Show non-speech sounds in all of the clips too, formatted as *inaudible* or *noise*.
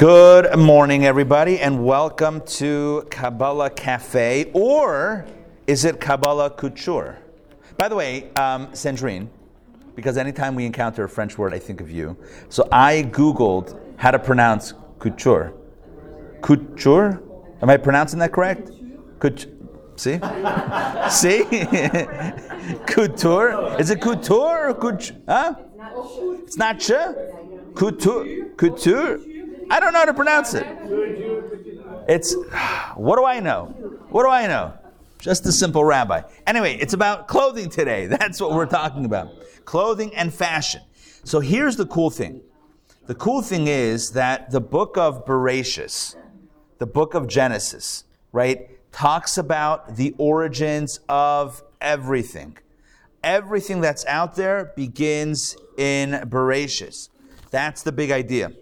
Good morning, everybody, and welcome to Kabbalah Cafe, or is it Kabbalah Couture? By the way, um, Sandrine, because anytime we encounter a French word, I think of you. So I Googled how to pronounce couture. Couture? Am I pronouncing that correct? Couture. See? *laughs* See? *laughs* couture? Is it couture or couture? Huh? It's not ch? Couture? Couture? I don't know how to pronounce it. It's, what do I know? What do I know? Just a simple rabbi. Anyway, it's about clothing today. *laughs* That's what we're talking about. Clothing and fashion. So here's the cool thing. The cool thing is that the book of Bereshis, the book of Genesis, right, talks about the origins of everything. Everything that's out there begins in Bereshis. That's the big idea.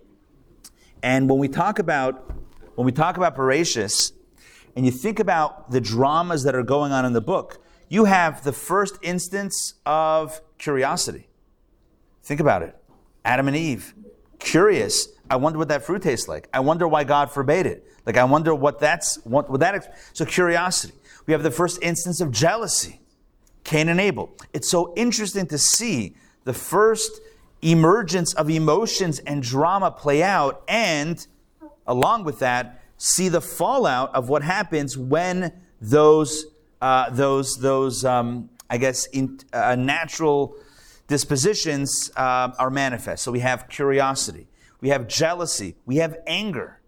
And when we talk about when we talk about Bereshis, and you think about the dramas that are going on in the book, you have the first instance of curiosity. Think about it. Adam and Eve, curious. I wonder what that fruit tastes like. I wonder why God forbade it. Like I wonder what that's what, what that. So curiosity. We have the first instance of jealousy. Cain and Abel. It's so interesting to see the first emergence of emotions and drama play out, and along with that, see the fallout of what happens when those uh, those those um, I guess in, uh, natural dispositions uh, are manifest. So we have curiosity, we have jealousy, we have anger,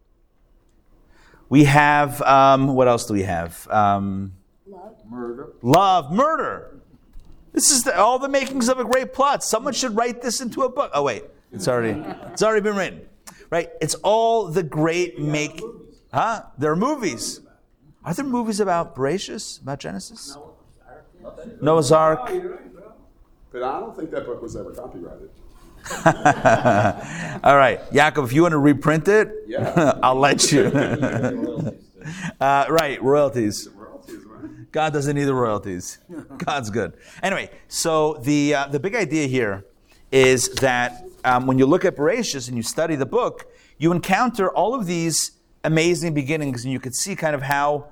we have um, what else do we have? Um, Love. Murder. love, murder. This is the, all the makings of a great plot. Someone should write this into a book. Oh wait, it's already it's already been written, right? It's all the great make. Huh? There are movies. Are there movies about Bereshis, about Genesis? Noah's Ark. But I don't think that book was ever copyrighted. *laughs* All right, Yaakov, if you want to reprint it, Yeah. *laughs* I'll let you. *laughs* uh, right, royalties. God doesn't need the royalties. *laughs* God's good. Anyway, so the uh, the big idea here is that um, when you look at Bereshis and you study the book, you encounter all of these amazing beginnings, and you could see kind of how,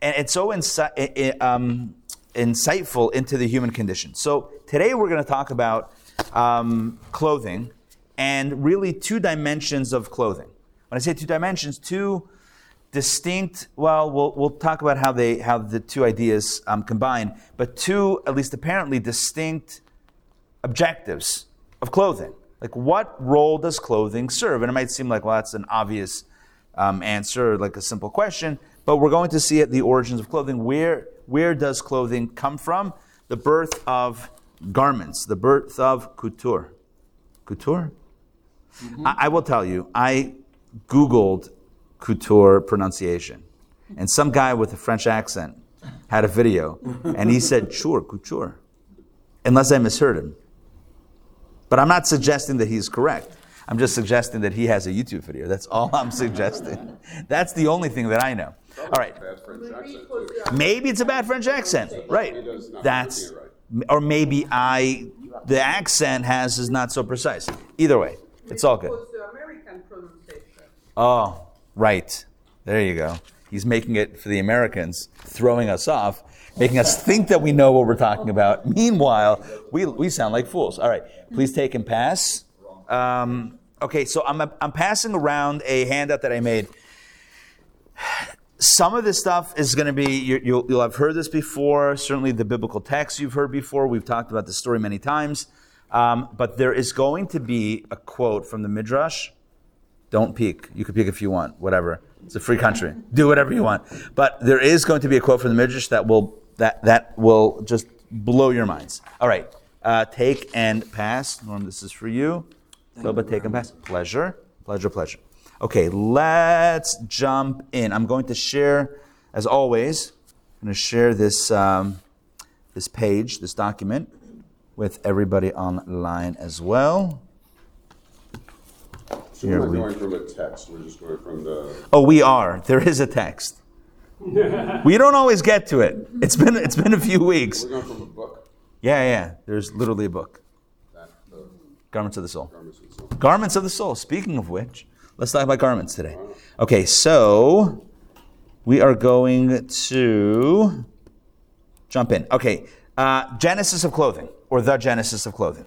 and it's so insi- um, insightful into the human condition. So today we're going to talk about um, clothing and really two dimensions of clothing. When I say two dimensions, two distinct well we'll, we'll talk about how they how the two ideas um, combine but two at least apparently distinct objectives of clothing. Like what role does clothing serve? And it might seem like well that's an obvious um, answer like a simple question but we're going to see at the origins of clothing where where does clothing come from? The birth of garments the birth of couture. Couture? I, I will tell you, I Googled couture pronunciation, and some guy with a French accent had a video, and he said, sure, couture, unless I misheard him. But I'm not suggesting that he's correct. I'm just suggesting that he has a YouTube video. That's all I'm suggesting. That's the only thing that I know. All right. Bad French accent. too. Maybe it's a bad French accent. Right. He does not That's, or maybe I, the accent has is not so precise. Either way, it's all good. American pronunciation. Oh, right. There you go. He's making it for the Americans, throwing us off, making us think that we know what we're talking about. *laughs* Meanwhile, we, we sound like fools. All right, please take and pass. Um, okay, so I'm, I'm passing around a handout that I made. Some of this stuff is going to be, you, you'll, you'll have heard this before, certainly the biblical text you've heard before. We've talked about the story many times. Um, but there is going to be a quote from the Midrash don't peek. You can peek if you want, whatever. It's a free country. Do whatever you want. But there is going to be a quote from the Midrash that will that that will just blow your minds. All right, uh, take and pass. Norm, this is for you. Boba, take and pass. Pleasure, pleasure, pleasure. Okay, let's jump in. I'm going to share, as always, I'm going to share this um, this page, this document, with everybody online as well. So we're we- not going from a text. We're just going from the. Oh, we are. There is a text. *laughs* we don't always get to it. It's been it's been a few weeks. We're going from a book. Yeah, yeah. There's literally a book. Garments of the Soul. garments and so. Garments of the Soul. Speaking of which, Let's talk about garments today. Okay, so we are going to jump in. Okay, uh, Genesis of clothing, or the Genesis of clothing.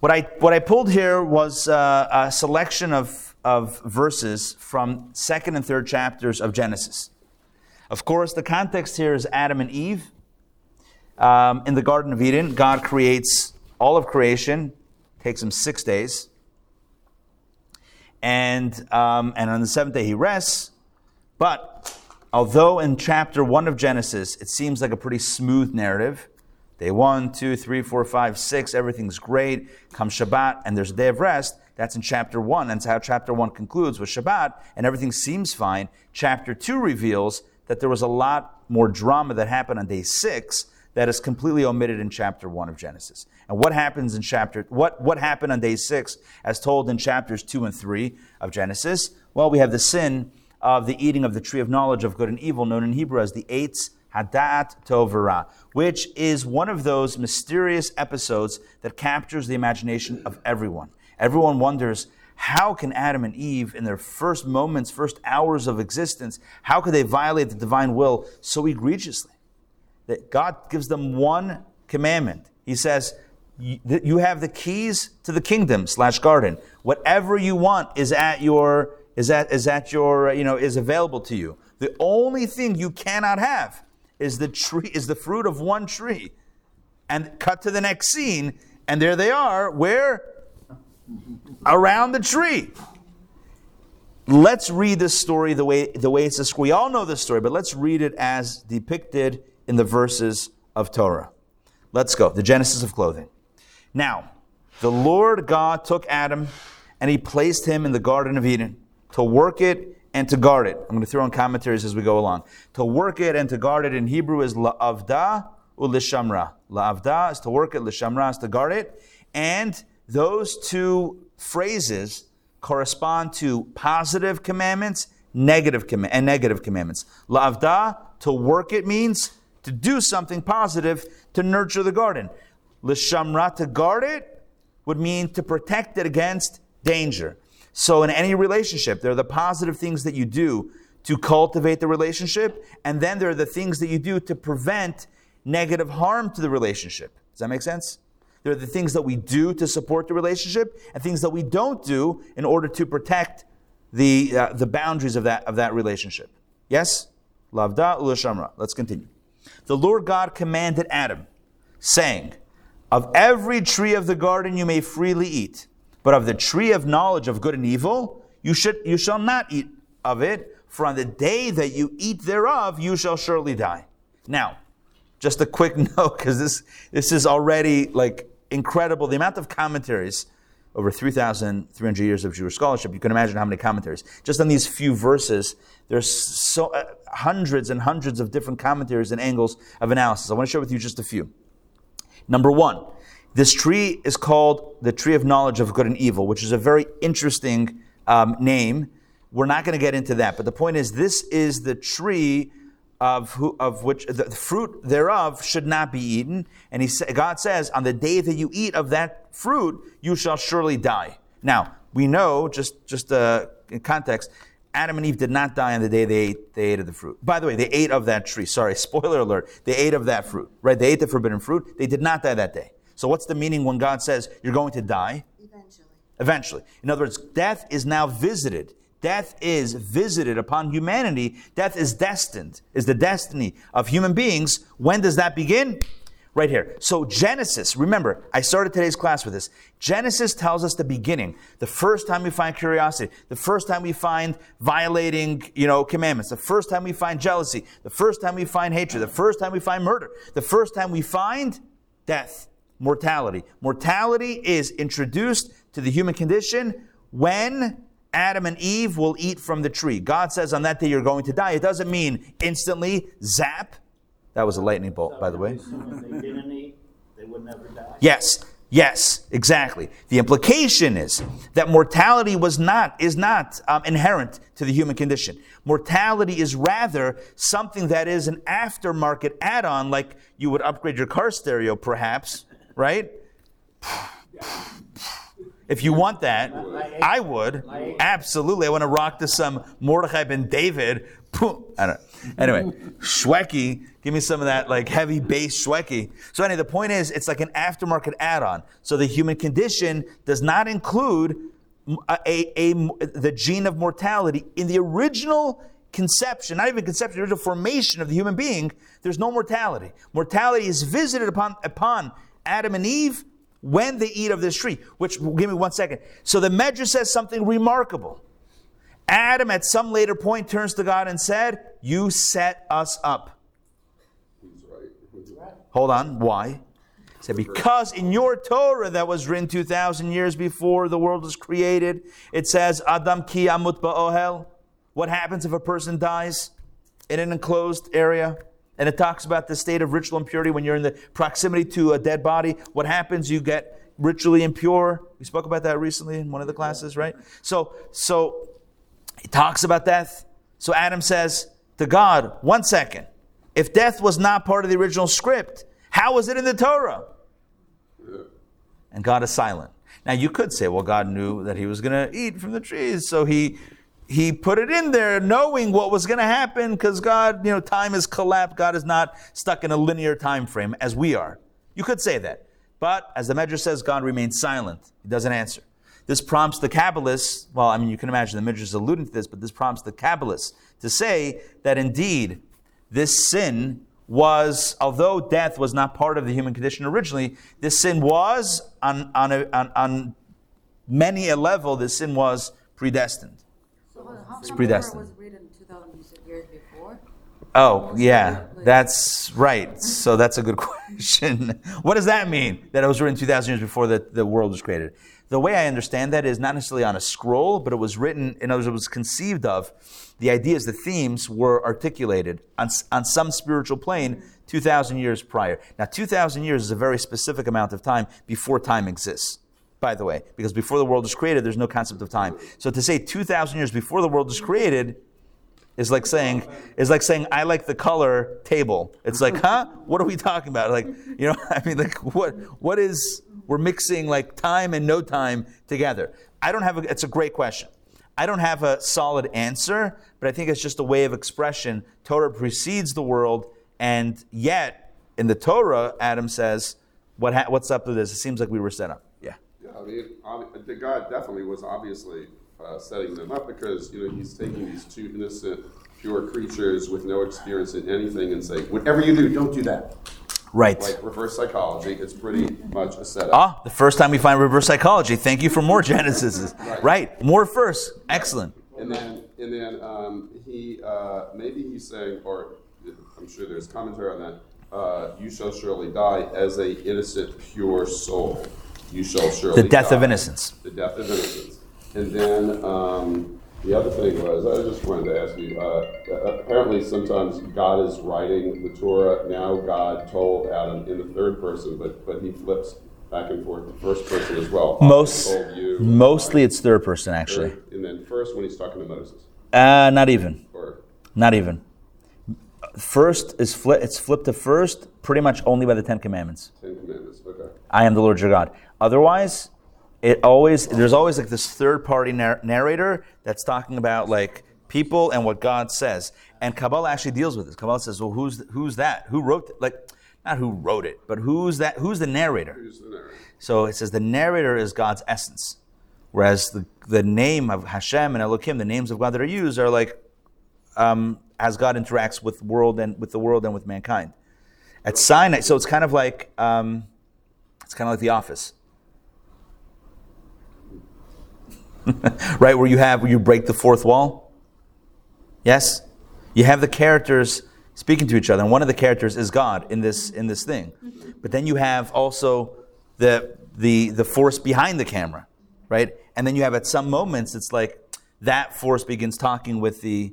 What I, what I pulled here was uh, a selection of, of verses from second and third chapters of Genesis. Of course, the context here is Adam and Eve. Um, in the Garden of Eden, God creates all of creation, takes him six days. And, um, and on the seventh day, he rests. But although in chapter one of Genesis, it seems like a pretty smooth narrative, day one, two, three, four, five, six, everything's great. Comes Shabbat, and there's a day of rest. That's in chapter one. and That's how chapter one concludes with Shabbat, and everything seems fine. Chapter two reveals that there was a lot more drama that happened on day six that is completely omitted in chapter 1 of Genesis. And what happens in chapter what what happened on day 6 as told in chapters 2 and 3 of Genesis? Well, we have the sin of the eating of the tree of knowledge of good and evil known in Hebrew as the Eitz Hadat Tovara, which is one of those mysterious episodes that captures the imagination of everyone. Everyone wonders how can Adam and Eve, in their first moments, first hours of existence, how could they violate the divine will so egregiously? that God gives them one commandment. He says, you have the keys to the kingdom slash garden. Whatever you want is at your is at is at your you know is available to you. The only thing you cannot have is the tree is the fruit of one tree. And cut to the next scene, and there they are, where around the tree. Let's read this story the way the way it's a we all know this story, but let's read it as depicted in the verses of Torah. Let's go. The Genesis of clothing. Now, the Lord God took Adam and he placed him in the Garden of Eden to work it and to guard it. I'm going to throw in commentaries as we go along. To work it and to guard it in Hebrew is la'avda u'lishamra. La'avda is to work it, lishamra is to guard it. And those two phrases correspond to positive commandments negative com- and negative commandments. La'avda, to work it means to do something positive to nurture the garden. Lishamra, to guard it, would mean to protect it against danger. So, in any relationship, there are the positive things that you do to cultivate the relationship, and then there are the things that you do to prevent negative harm to the relationship. Does that make sense? There are the things that we do to support the relationship, and things that we don't do in order to protect the, uh, the boundaries of that, of that relationship. Yes? Lavda ulashamra. Let's continue the Lord God commanded Adam, saying, Of every tree of the garden you may freely eat, but of the tree of knowledge of good and evil you, should, you shall not eat of it, for on the day that you eat thereof you shall surely die. Now, just a quick *laughs* note, because this, this is already like incredible. The amount of commentaries over 3,300 years of Jewish scholarship. You can imagine how many commentaries. Just on these few verses, there's so uh, hundreds and hundreds of different commentaries and angles of analysis. I want to share with you just a few. Number one, this tree is called the tree of knowledge of good and evil, which is a very interesting um, name. We're not going to get into that, but the point is, this is the tree of, who, of which the fruit thereof should not be eaten. And he, God says, on the day that you eat of that fruit, you shall surely die. Now, we know, just, just uh, in context, Adam and Eve did not die on the day they ate, they ate of the fruit. By the way, they ate of that tree. Sorry, *laughs* spoiler alert. They ate of that fruit, right? They ate the forbidden fruit. They did not die that day. So what's the meaning when God says you're going to die? Eventually. Eventually. In other words, death is now visited. Death is visited upon humanity. Death is destined, is the destiny of human beings. When does that begin? Right here. So Genesis, remember, I started today's class with this. Genesis tells us the beginning, the first time we find curiosity, the first time we find violating, you know, commandments, the first time we find jealousy, the first time we find hatred, the first time we find murder, the first time we find death, mortality. Mortality is introduced to the human condition when Adam and Eve will eat from the tree. God says on that day you're going to die. It doesn't mean instantly, zap. That was a lightning bolt, by the way. they didn't eat, they would never die. Yes, yes, exactly. The implication is that mortality was not is not um, inherent to the human condition. Mortality is rather something that is an aftermarket add-on, like you would upgrade your car stereo, perhaps, right? If you want that, I would. Absolutely. I want to rock to some Mordechai ben David. I don't Anyway, Shweki, give me some of that like heavy bass Shweki. So anyway, the point is it's like an aftermarket add-on. So the human condition does not include a, a, a- the gene of mortality in the original conception, not even conception, the original formation of the human being, there's no mortality. Mortality is visited upon, upon Adam and Eve when they eat of this tree, which, give me one second. So the Medrash says something remarkable. Adam, at some later point, turns to God and said, You set us up. Hold on, why? He said, Because in your Torah that was written 2,000 years before the world was created, it says, Adam ki amut ba'ohel. What happens if a person dies in an enclosed area? And it talks about the state of ritual impurity when you're in the proximity to a dead body. What happens? You get ritually impure. We spoke about that recently in one of the classes, right? So, so he talks about death. So Adam says to God, one second, if death was not part of the original script, how was it in the Torah? And God is silent. Now you could say, well, God knew that he was going to eat from the trees, so he he put it in there knowing what was going to happen because God, you know, time is collapsed. God is not stuck in a linear time frame as we are. You could say that. But as the Medrash says, God remains silent. He doesn't answer. This prompts the Kabbalists, well, I mean, you can imagine the Midrash is alluding to this, but this prompts the Kabbalists to say that indeed this sin was, although death was not part of the human condition originally, this sin was, on, on, a, on, on many a level, this sin was predestined. So hold on, how It's predestined. Was written 2,000 years before? Oh, yeah, that's right. So that's a good *laughs* question. what does that mean? That it was written 2,000 years before the, the world was created? The way I understand that is not necessarily on a scroll, but it was written, in other words, it was conceived of. The ideas, the themes were articulated on, on some spiritual plane 2,000 years prior. Now, 2,000 years is a very specific amount of time before time exists by the way, because before the world was created, there's no concept of time. So to say 2,000 years before the world was created is like saying is like saying I like the color table. It's like, huh? What are we talking about? Like, you know, *laughs* I mean, like, what what is we're mixing like time and no time together? I don't have a. It's a great question. I don't have a solid answer, but I think it's just a way of expression. Torah precedes the world, and yet in the Torah, Adam says, "What ha- what's up with this? It seems like we were set up." Yeah. I mean, the God definitely was obviously uh, setting them up because you know he's taking these two innocent, pure creatures with no experience in anything and saying, whatever you do, don't do that. Right. Like reverse psychology, it's pretty much a setup. Ah, the first time we find reverse psychology. Thank you for more Genesis. *laughs* Right. More first. Excellent. And then, and then um, he uh, maybe he's saying, or I'm sure there's commentary on that. Uh, you shall surely die as a innocent, pure soul. You shall surely The death of innocence. The death of innocence. And then um, the other thing was, I just wanted to ask you. Uh, apparently, sometimes God is writing the Torah. Now, God told Adam in the third person, but but he flips back and forth to first person as well. Most, you, mostly it's third person actually. third, and then first when he's talking to Moses, Uh, not even. or Not even. First is flip. It's flipped to first, pretty much only by the Ten Commandments. Ten Commandments. Okay. I am the Lord your God. Otherwise, it always there's always like this third party nar- narrator that's talking about like people and what God says. And Kabbalah actually deals with this. Kabbalah says, "Well, who's who's that? Who wrote th- like not who wrote it, but who's that? Who's the narrator?" Who's the narrator? So it says the narrator is God's essence, whereas the, the name of Hashem and Elohim, the names of God that are used, are like um, as God interacts with world and with the world and with mankind. At Sinai, so it's kind of like um, it's kind of like The Office, *laughs* right? Where you have where you break the fourth wall. Yes, you have the characters speaking to each other, and one of the characters is God in this in this thing. Mm-hmm. But then you have also the the the force behind the camera, right? And then you have at some moments it's like that force begins talking with the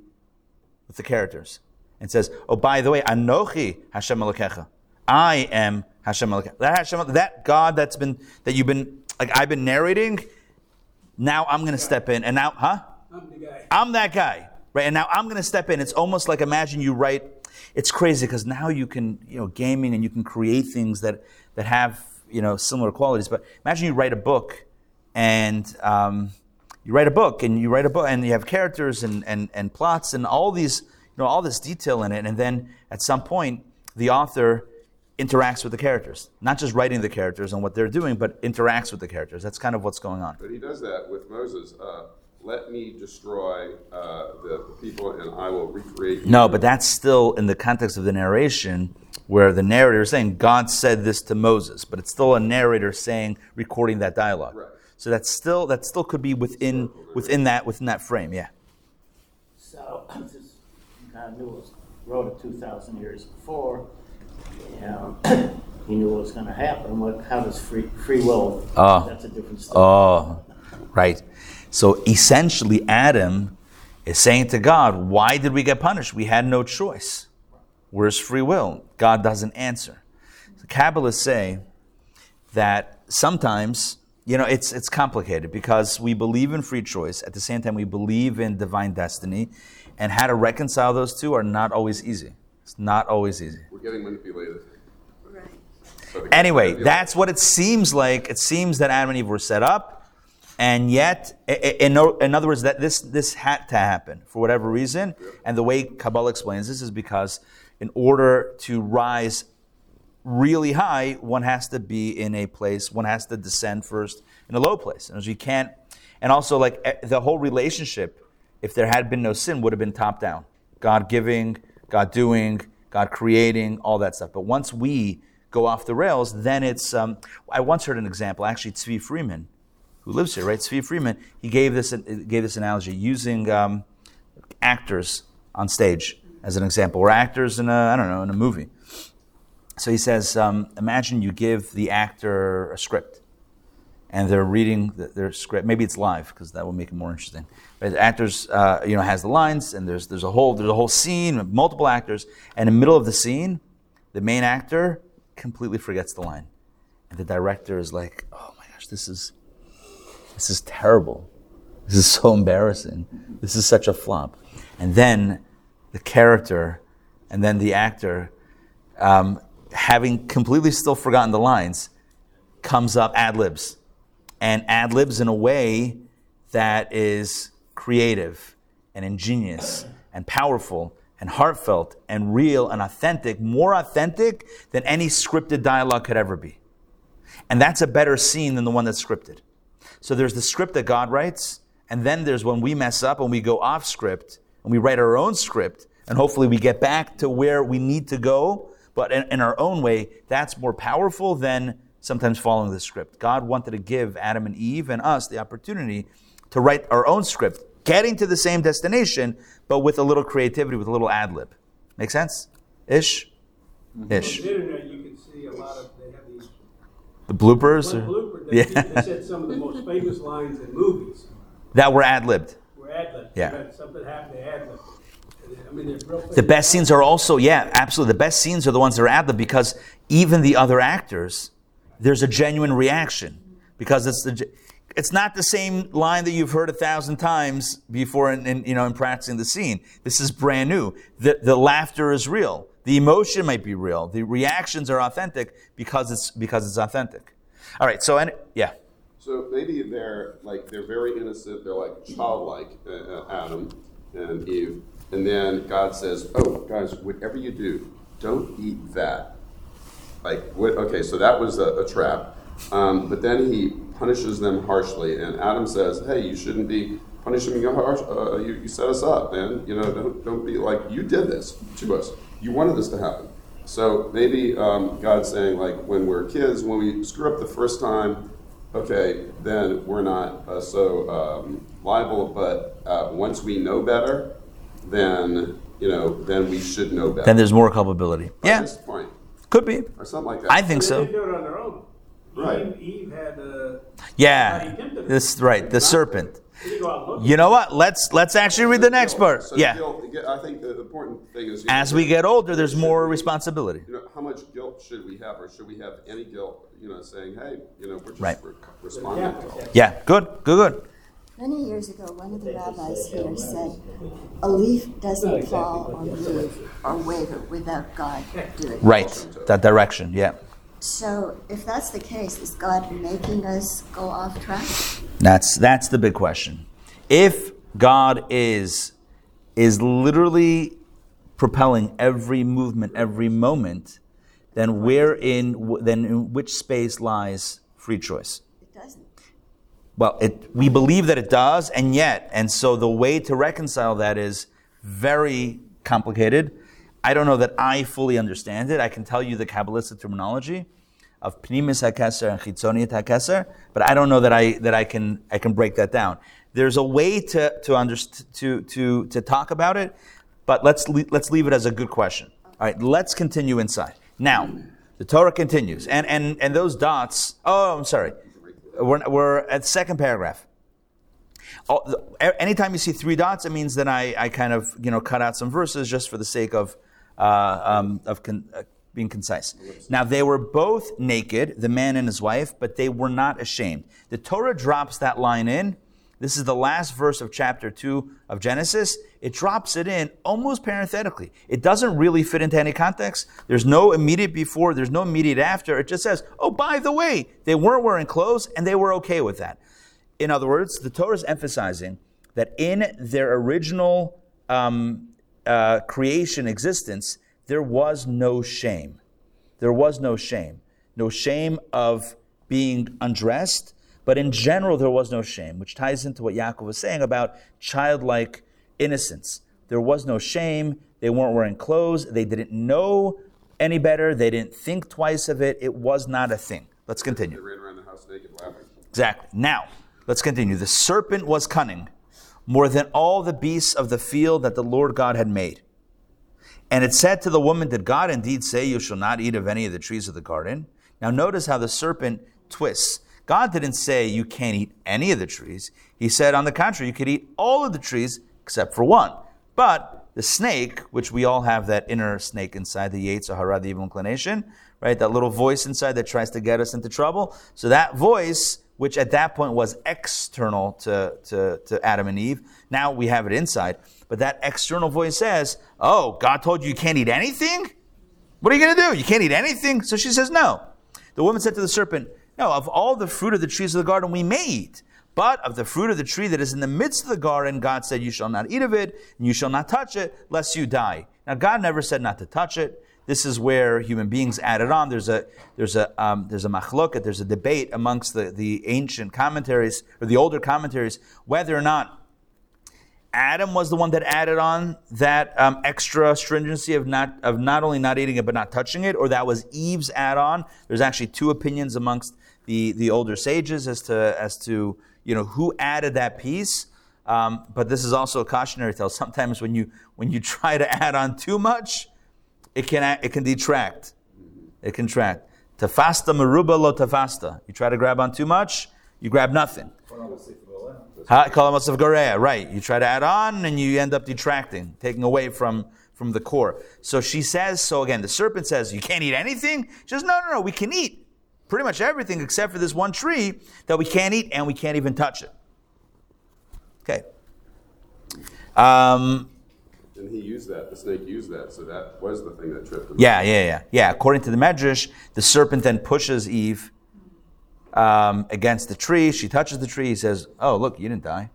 with the characters and says, "Oh, by the way, Anochi Hashem Elokecha. I am Hashem Elokecha. That Hashem, that God that's been that you've been like I've been narrating. Now I'm going to step in, and now, huh? I'm the guy. I'm that guy, right? And now I'm going to step in. It's almost like imagine you write. It's crazy because now you can, you know, gaming and you can create things that that have you know similar qualities. But imagine you write a book, and um, you write a book, and you write a book, and you have characters and, and, and plots and all these, you know, all this detail in it, and then at some point, the author interacts with the characters, not just writing the characters and what they're doing, but interacts with the characters. That's kind of what's going on. But he does that with Moses. Uh, let me destroy uh, the, the people, and I will recreate. you." No, but that's still in the context of the narration where the narrator is saying, God said this to Moses, but it's still a narrator saying, recording that dialogue. Right. So that's still that still could be within within that within that frame, yeah. So, *clears throat* this, God knew it was, wrote it two thousand years before. You know, he knew what was gonna happen. What, how does free, free will, Oh. that's a different story. Oh, right. So essentially, Adam is saying to God, Why did we get punished? We had no choice. Where's free will? God doesn't answer. The Kabbalists say that sometimes, you know, it's, it's complicated because we believe in free choice. At the same time, we believe in divine destiny. And how to reconcile those two are not always easy. It's not always easy. We're getting manipulated. Right. So Anyway, that's what it seems like. It seems that Adam and Eve were set up, and yet, i- i- in, in other words, that this this had to happen for whatever reason. And the way Kabbalah explains this is because, in order to rise really high, one has to be in a place. One has to descend first in a low place, and as you can't. And also, like the whole relationship, if there had been no sin, would have been top down. God giving, God doing, God creating, all that stuff. But once we go off the rails, then it's. Um, I once heard an example. Actually, Tzvi Freeman, who lives here, right? Tzvi Freeman. He gave this gave this analogy using um, actors on stage as an example, or actors in a I don't know in a movie. So he says, um, imagine you give the actor a script, and they're reading their script. Maybe it's live because that will make it more interesting. Right? The actors, uh, you know, has the lines, and there's there's a whole there's a whole scene with multiple actors, and in the middle of the scene, the main actor completely forgets the line, and the director is like, "Oh my gosh, this is this is terrible. This is so embarrassing. This is such a flop." And then the character, and then the actor um, having completely still forgotten the lines, comes up ad libs, and ad libs in a way that is creative and ingenious and powerful and heartfelt and real and authentic, more authentic than any scripted dialogue could ever be. And that's a better scene than the one that's scripted. So there's the script that God writes, and then there's when we mess up and we go off script and we write our own script, and hopefully we get back to where we need to go, but in, in our own way, that's more powerful than sometimes following the script. God wanted to give Adam and Eve and us the opportunity to write our own script, getting to the same destination, but with a little creativity, with a little ad lib. Make sense? Ish? Mm-hmm. Ish. The internet, you can see a lot of, they have these The bloopers? or- blooper Yeah. they said some of the most famous lines in movies that were ad libbed. were ad libbed. Yeah. Something happened, to ad libbed. I mean. The best scenes are also, yeah, absolutely. The best scenes are the ones that are ad lib because even the other actors, there's a genuine reaction because it's the, it's not the same line that you've heard a thousand times before in, in you know in practicing the scene. This is brand new. The the laughter is real. The emotion might be real. The reactions are authentic because it's because it's authentic. All right. So and yeah, So maybe they're like they're very innocent. They're like childlike, uh, uh, Adam and Eve. And then God says, "Oh, guys, whatever you do, don't eat that." Like, what? Okay, so that was a, a trap. Um, but then He punishes them harshly, and Adam says, "Hey, you shouldn't be punishing me harsh. Uh, you, you set us up, man. You know, don't don't be like you did this to us. You wanted this to happen." So maybe um, God's saying, like, when we're kids, when we screw up the first time, okay, then we're not uh, so um, liable. But uh, once we know better, then you know, then we should know better. then there's more culpability. By Yeah, this point, could be. or something like that. I think so. didn't do it on their own. Right. Eve, Eve had, uh. Yeah, somebody tempted her. this right. The serpent. Didn't go. You know what? Let's let's actually read the next part. So Yeah. guilt- I think the important thing is As we get older, there's more responsibility. You know, how much guilt should we have, or should we have any guilt? You know, saying, "Hey, you know, we're just Right. responding to all." Yeah, good, good, good. Many years ago, one of the rabbis here said, a leaf doesn't fall or move or waver without God doing it. Right, that direction. Yeah. So if that's the case, is God making us go off track? That's that's the big question. If God is is literally propelling every movement, every moment, then where in then in which space lies free choice? Well, it, we believe that it does, and yet, and so the way to reconcile that is very complicated. I don't know that I fully understand it. I can tell you the Kabbalistic terminology of Pnimis HaKeser and Chitzoniat HaKeser, but I don't know that I, that I can, I can break that down. There's a way to, to, underst- to, to, to talk about it, but let's, le- let's leave it as a good question. All right, let's continue inside. Now, the Torah continues, and, and, and those dots, oh, I'm sorry. We're, we're at the second paragraph. Oh, anytime you see three dots, it means that I, I kind of you know cut out some verses just for the sake of uh, um, of con, uh, being concise. Now they were both naked, the man and his wife, but they were not ashamed. The Torah drops that line in. This is the last verse of chapter two of Genesis. It drops it in almost parenthetically. It doesn't really fit into any context. There's no immediate before. There's no immediate after. It just says, "Oh, by the way, they weren't wearing clothes, and they were okay with that." In other words, the Torah is emphasizing that in their original um, uh, creation existence, there was no shame. There was no shame. No shame of being undressed, but in general, there was no shame, which ties into what Yaakov was saying about childlike innocence. There was no shame. They weren't wearing clothes. They didn't know any better. They didn't think twice of it. It was not a thing. Let's They continue. ran around the house naked laughing. Exactly. Now, let's continue. The serpent was cunning more than all the beasts of the field that the Lord God had made. And it said to the woman, Did God indeed say, You shall not eat of any of the trees of the garden? Now, notice how the serpent twists. God didn't say, You can't eat any of the trees. He said, On the contrary, you could eat all of the trees except for one. But the snake, which we all have that inner snake inside, the Hara, the evil inclination, right? That little voice inside that tries to get us into trouble. So that voice, which at that point was external to, to, to Adam and Eve, now we have it inside. But that external voice says, Oh, God told you you can't eat anything? What are you going to do? You can't eat anything? So she says, No. The woman said to the serpent, No, of all the fruit of the trees of the garden we may eat. But of the fruit of the tree that is in the midst of the garden, God said, You shall not eat of it, and you shall not touch it, lest you die. Now, God never said not to touch it. This is where human beings added on. There's a there's a um, there's a machloket, there's a debate amongst the, the ancient commentaries or the older commentaries whether or not Adam was the one that added on that um, extra stringency of not of not only not eating it but not touching it, or that was Eve's add-on. There's actually two opinions amongst the the older sages as to as to you know who added that piece. Um, but this is also a cautionary tale. Sometimes when you when you *laughs* try to add on too much, it can it can detract. It can tract. Tafasta maruba lo tafasta. You try to grab on too much, you grab nothing. Kol hamosif gorea, right. You try to add on and you end up detracting, taking away from, from the core. So she says, so again, the serpent says, you can't eat anything? She says, no, no, no, we can eat pretty much everything except for this one tree that we can't eat and we can't even touch it. Okay. Um, And he used that, the snake used that, so that was the thing that tripped him. yeah, yeah, yeah. Yeah, according to the Medrash, the serpent then pushes Eve um, against the tree. She touches the tree. He says, oh, look, you didn't die.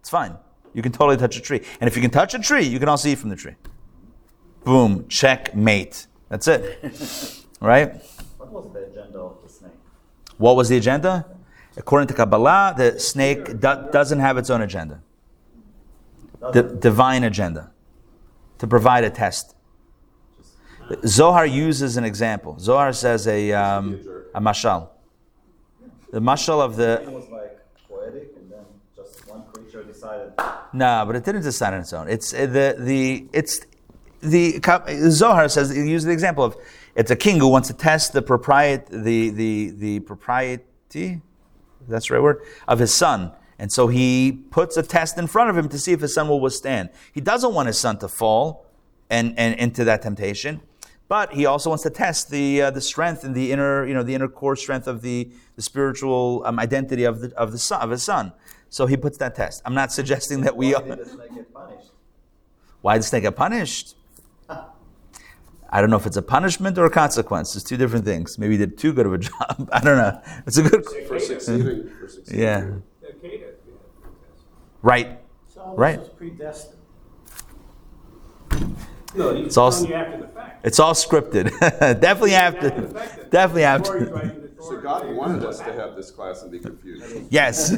It's fine. You can totally touch a tree. And if you can touch a tree, you can also eat from the tree. Boom, checkmate. That's it. *laughs* right? What was the agenda of the snake? What was the agenda? According to Kabbalah, the snake do- doesn't have its own agenda. The divine agenda. To provide a test. Zohar uses an example. Zohar says a, um, a mashal. The mashal of the. It was like poetic, and then just one creature decided. No, but it didn't decide on its own. It's uh, the, the, it's the, Zohar says, he uses the example of, it's a king who wants to test the propriet, the, the, the propriety, that's the right word, of his son. And so he puts a test in front of him to see if his son will withstand. He doesn't want his son to fall and, and into that temptation, but he also wants to test the, uh, the strength and the inner, you know, the inner core strength of the, the spiritual um, identity of, the, of, the son, of his son. So he puts that test. I'm not *laughs* suggesting that we. Why did the snake get punished? Why did the snake get punished? I don't know if it's a punishment or a consequence. It's two different things. Maybe he did too good of a *laughs* job. I don't know. It's a good. For succeeding, *laughs* for succeeding. Yeah. That Kate had to be had. Right. So all Right. this was predestined. No, It's all- telling you after the fact. It's all scripted. *laughs* definitely After after. the fact Definitely after. So God wanted us to have this class and be confused. Yes.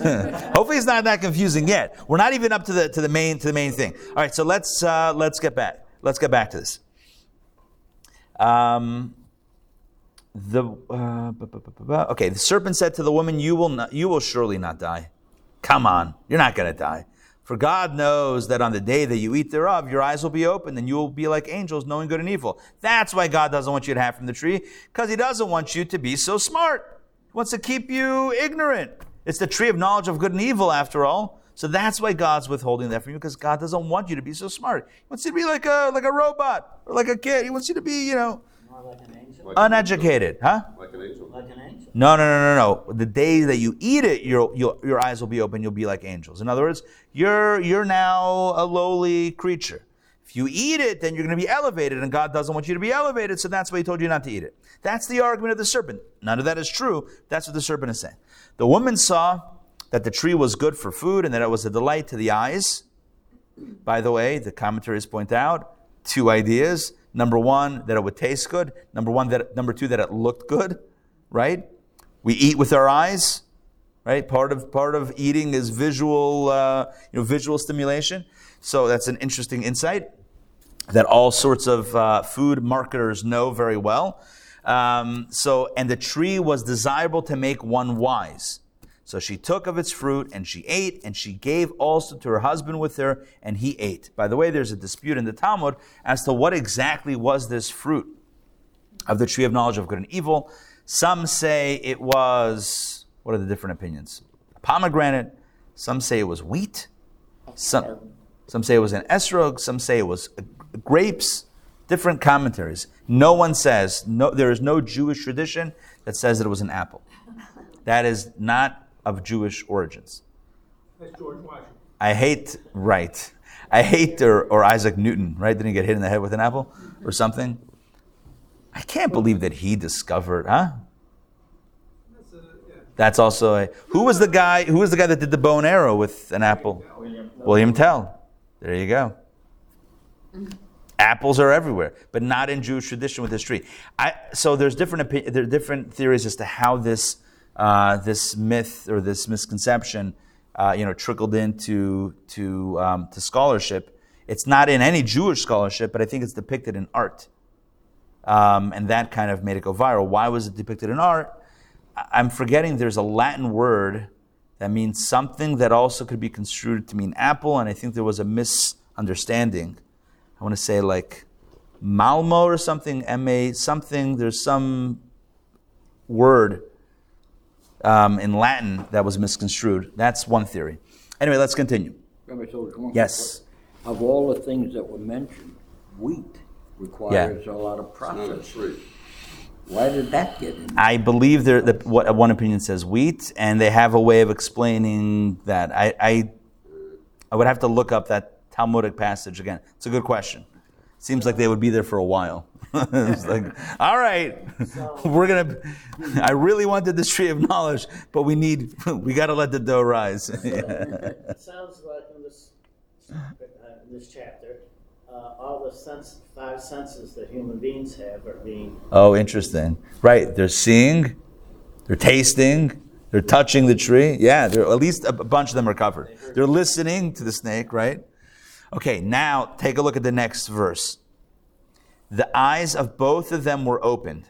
Hopefully it's not that confusing yet. We're not even up to the to the main to the main thing. All right, so let's uh, let's get back. Let's get back to this. Um, the uh, bu- bu- bu- okay. The serpent said to the woman, "You will not, you will surely not die. Come on, you're not going to die." For God knows that on the day that you eat thereof, your eyes will be opened and you will be like angels, knowing good and evil. That's why God doesn't want you to have from the tree, because He doesn't want you to be so smart. He wants to keep you ignorant. It's the tree of knowledge of good and evil, after all. So that's why God's withholding that from you, because God doesn't want you to be so smart. He wants you to be like a like a robot or like a kid. He wants you to be, you know, like an angel. Like an uneducated, huh? Like an angel. Like an angel. No, no, no, no, no. The day that you eat it, your your your eyes will be open. You'll be like angels. In other words, you're you're now a lowly creature. If you eat it, then you're going to be elevated, and God doesn't want you to be elevated, so that's why He told you not to eat it. That's the argument of the serpent. None of that is true. That's what the serpent is saying. The woman saw that the tree was good for food and that it was a delight to the eyes. By the way, the commentaries point out two ideas. Number one, that it would taste good. Number one, that number two, that it looked good. Right? We eat with our eyes. Right? Part of part of eating is visual, uh, you know, visual stimulation. So that's an interesting insight that all sorts of uh, food marketers know very well. Um, so, and the tree was desirable to make one wise. So she took of its fruit and she ate, and she gave also to her husband with her, and he ate. By the way, there's a dispute in the Talmud as to what exactly was this fruit of the tree of knowledge of good and evil. Some say it was, what are the different opinions? Pomegranate. Some say it was wheat. Some, some say it was an esrog. Some say it was grapes. Different commentaries. No one says, no, there is no Jewish tradition that says that it was an apple. That is not of Jewish origins. That's George Washington. I hate, right. I hate, or, or Isaac Newton, right? Didn't he get hit in the head with an apple or something? I can't believe that he discovered, huh? That's a, yeah. That's also a. Who was the guy? Who was the guy that did the bow and arrow with an apple? William. William Tell. There you go. Apples are everywhere, but not in Jewish tradition with this tree. I, so there's different opi- there are different theories as to how this uh, this myth or this misconception, uh, you know, trickled into to um, to scholarship. It's not in any Jewish scholarship, but I think it's depicted in art, um, and that kind of made it go viral. Why was it depicted in art? I'm forgetting. There's a Latin word that means something that also could be construed to mean apple, and I think there was a misunderstanding. I want to say like Malmo or something, M A something. There's some word um, in Latin that was misconstrued. That's one theory. Anyway, let's continue. Rabbi Sollish, Yes. Of all the things that were mentioned, wheat requires a lot of It's process. Why did that get in? I believe there that what one opinion says wheat, and they have a way of explaining that. I, I I would have to look up that Talmudic passage again. It's a good question. Seems like they would be there for a while. *laughs* it's like, all right, *laughs* we're gonna. I really wanted this *laughs* tree of knowledge, but we need. We got to let the dough rise. It sounds like in this, uh, in this chapter, uh, all the sense, five senses that human beings have are being Oh, interesting. Right. They're seeing, they're tasting, they're touching the tree. Yeah, at least a bunch of them are covered. They're listening to the snake, right? Okay, now take a look at the next verse. The eyes of both of them were opened.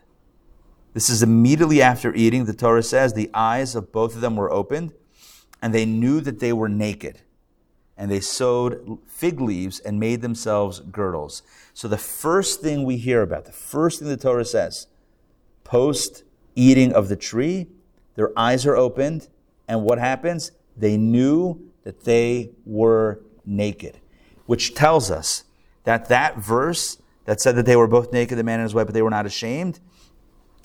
This is immediately after eating. The Torah says the eyes of both of them were opened, and they knew that they were naked. And they sewed fig leaves and made themselves girdles. So the first thing we hear about, the first thing the Torah says, post eating of the tree, their eyes are opened, and what happens? They knew that they were naked, which tells us that that verse that said that they were both naked, the man and his wife, but they were not ashamed,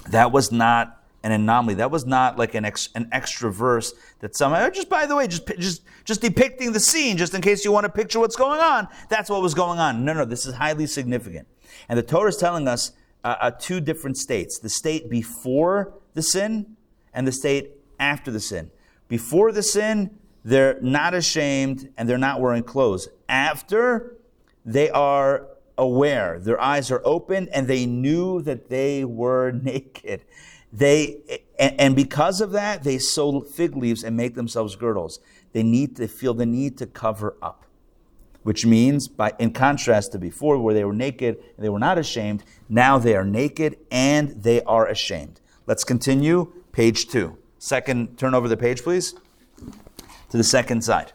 that was not an anomaly. That was not like an, ex, an extra verse that somehow, just by the way, just, just, just depicting the scene, just in case you want to picture what's going on. That's what was going on. No, no, this is highly significant. And the Torah is telling us uh, uh, two different states the state before the sin and the state after the sin. Before the sin, they're not ashamed and they're not wearing clothes. After, they are aware. Their eyes are open and they knew that they were *laughs* naked. They, and because of that, they sew fig leaves and make themselves girdles. They need to feel the need to cover up, which means, by in contrast to before, where they were naked and they were not ashamed, now they are naked and they are ashamed. Let's continue. Page two. Second, turn over the page, please, to the second side.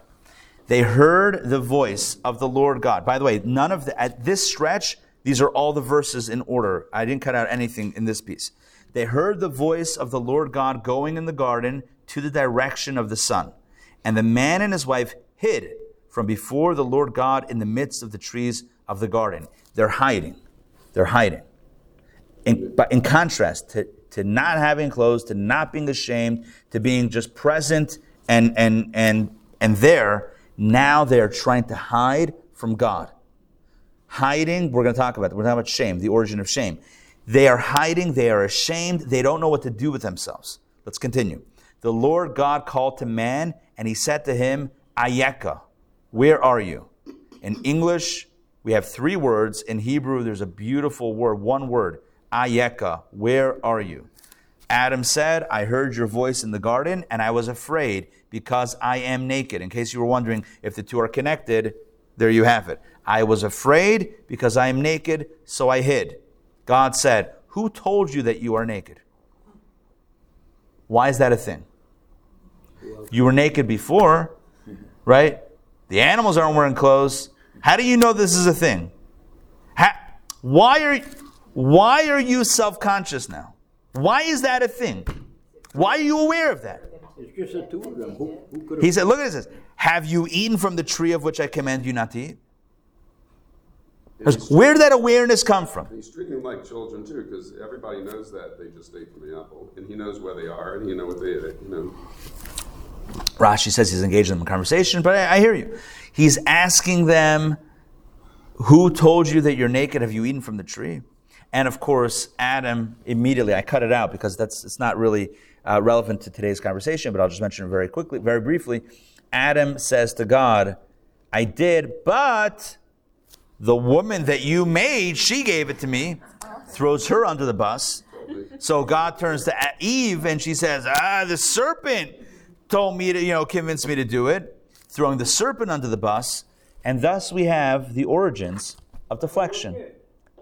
They heard the voice of the Lord God. By the way, none of the, at this stretch, these are all the verses in order. I didn't cut out anything in this piece. They heard the voice of the Lord God going in the garden to the direction of the sun. And the man and his wife hid from before the Lord God in the midst of the trees of the garden. They're hiding. They're hiding. In, but in contrast to, to not having clothes, to not being ashamed, to being just present and, and, and, and there, now they're trying to hide from God. Hiding, we're going to talk about that. We're talking about shame, the origin of shame. They are hiding, they are ashamed, they don't know what to do with themselves. Let's continue. The Lord God called to man, and he said to him, Ayeka, where are you? In English, we have three words. In Hebrew, there's a beautiful word, one word, Ayeka, where are you? Adam said, I heard your voice in the garden, and I was afraid because I am naked. In case you were wondering if the two are connected, there you have it. I was afraid because I am naked, so I hid. God said, Who told you that you are naked? Why is that a thing? You were naked before, right? The animals aren't wearing clothes. How do you know this is a thing? How, why are why are you self-conscious now? Why is that a thing? Why are you aware of that? It's just the two of them. Who, who He said, look at this. Have you eaten from the tree of which I command you not to eat? Where did that awareness come from? He's treating them like children too, because everybody knows that they just ate from the apple, and he knows where they are, and you know what they ate. You know, Rashi says he's engaged in conversation, but I, I hear you. He's asking them, Who told you that you're naked? Have you eaten from the tree? And of course, Adam immediately, I cut it out because that's it's not really uh, relevant to today's conversation, but I'll just mention it very quickly, very briefly. Adam says to God, I did, but the woman that you made, she gave it to me, throws her under the bus. So God turns to Eve and she says, Ah, the serpent told me to, you know, convince me to do it, throwing the serpent under the bus. And thus we have the origins of deflection.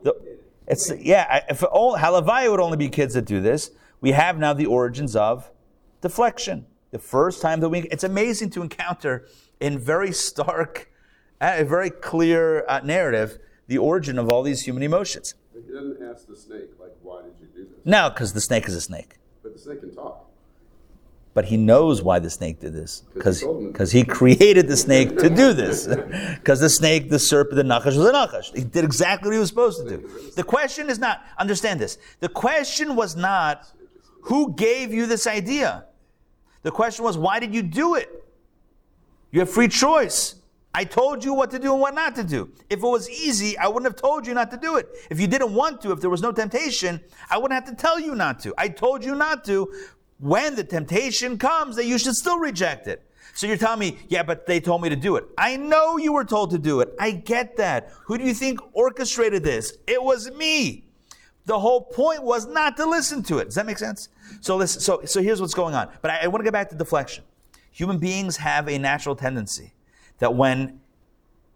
The, it's, yeah, if all, Halevai would only be kids that do this. We have now the origins of deflection. The first time that we, it's amazing to encounter in very stark, uh, a very clear uh, narrative, the origin of all these human emotions. he didn't ask the snake like, "Why did you do this?" No, because the snake is a snake. But the snake can talk. But he knows why the snake did this. 'Cause Because told because he created the snake to do *laughs* this. Because the snake, the serpent, the nachash was a nachash. He did exactly what he was supposed to do. The question is not, understand this. The question was not, who gave you this idea? The question was, why did you do it? You have free choice. I told you what to do and what not to do. If it was easy, I wouldn't have told you not to do it. If you didn't want to, if there was no temptation, I wouldn't have to tell you not to. I told you not to. When the temptation comes, that you should still reject it. So you're telling me, yeah, but they told me to do it. I know you were told to do it. I get that. Who do you think orchestrated this? It was me. The whole point was not to listen to it. Does that make sense? So listen, so so here's what's going on. But I, I want to get back to deflection. Human beings have a natural tendency that when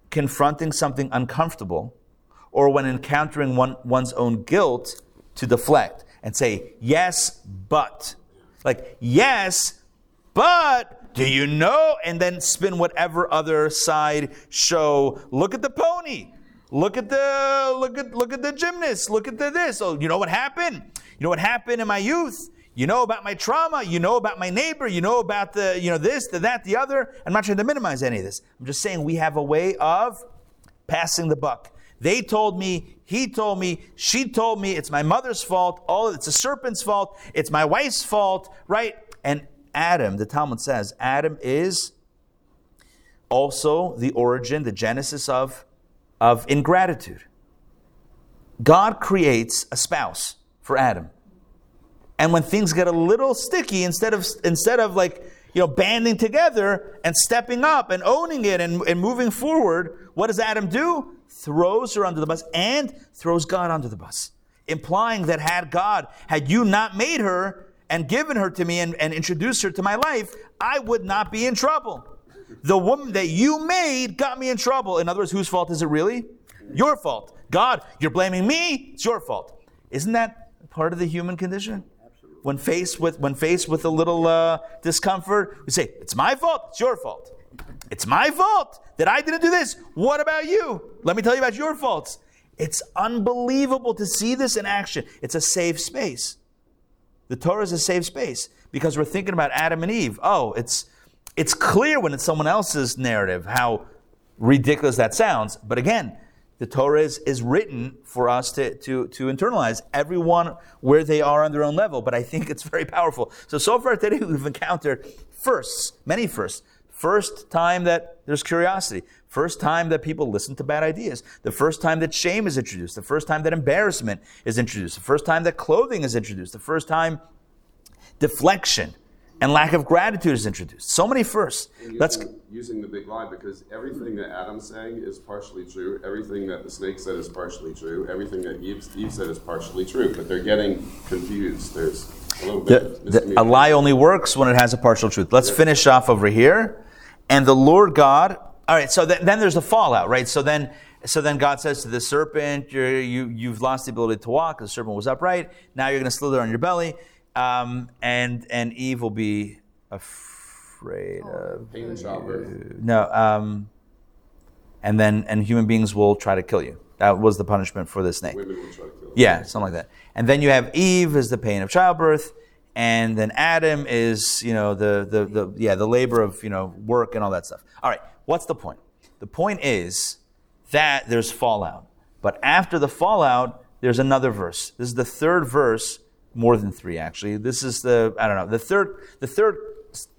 confronting something uncomfortable or when encountering one, one's own guilt to deflect and say, yes, but. Like, yes, but do you know? And then spin whatever other side show. Look at the pony. Look at the look at look at the gymnast. Look at the this. Oh, you know what happened? You know what happened in my youth? You know about my trauma. You know about my neighbor. You know about the you know this, the that, the other. I'm not trying to minimize any of this. I'm just saying we have a way of passing the buck. They told me, he told me, she told me, it's my mother's fault, all it's a serpent's fault, it's my wife's fault, right? And Adam, the Talmud says, Adam is also the origin, the genesis of, of ingratitude. God creates a spouse for Adam. And when things get a little sticky, instead of instead of like you know banding together and stepping up and owning it and, and moving forward, what does Adam do? Throws her under the bus and throws God under the bus. Implying that had God, had you not made her and given her to me and, and introduced her to my life, I would not be in trouble. The woman that you made got me in trouble. In other words, whose fault is it really? Your fault. God, you're blaming me, it's your fault. Isn't that part of the human condition? When faced with when faced with a little uh, discomfort, we say, "It's my fault. It's your fault. It's my fault that I didn't do this. What about you? Let me tell you about your faults." It's unbelievable to see this in action. It's a safe space. The Torah is a safe space because we're thinking about Adam and Eve. Oh, it's it's clear when it's someone else's narrative how ridiculous that sounds. But again, the Torah is, is written for us to, to, to internalize everyone where they are on their own level, but I think it's very powerful. So, so far today, we've encountered firsts, many firsts. First time that there's curiosity. First time that people listen to bad ideas. The first time that shame is introduced. The first time that embarrassment is introduced. The first time that clothing is introduced. The first time deflection and lack of gratitude is introduced. So many firsts. Using, Let's using the big lie because everything that Adam's saying is partially true. Everything that the snake said is partially true. Everything that Eve, Eve said is partially true. But they're getting confused. There's a little bit. the, the, a lie only works when it has a partial truth. Let's finish off over here. And the Lord God. All right. So th- then there's a fallout, right? So then. So then God says to the serpent, you're, you, you've lost the ability to walk. The serpent was upright. Now you're going to slither on your belly. Um, and, and Eve will be afraid of. Pain and. No. Um, and then and human beings will try to kill you. That was the punishment for the snake. Women will try to kill. Yeah, something like that. And then you have Eve as the pain of childbirth, and then Adam is you know the the the yeah the labor of you know work and all that stuff. All right, what's the point? The point is that there's fallout, but after the fallout, there's another verse. This is the third verse, more than three actually. This is the I don't know the third the third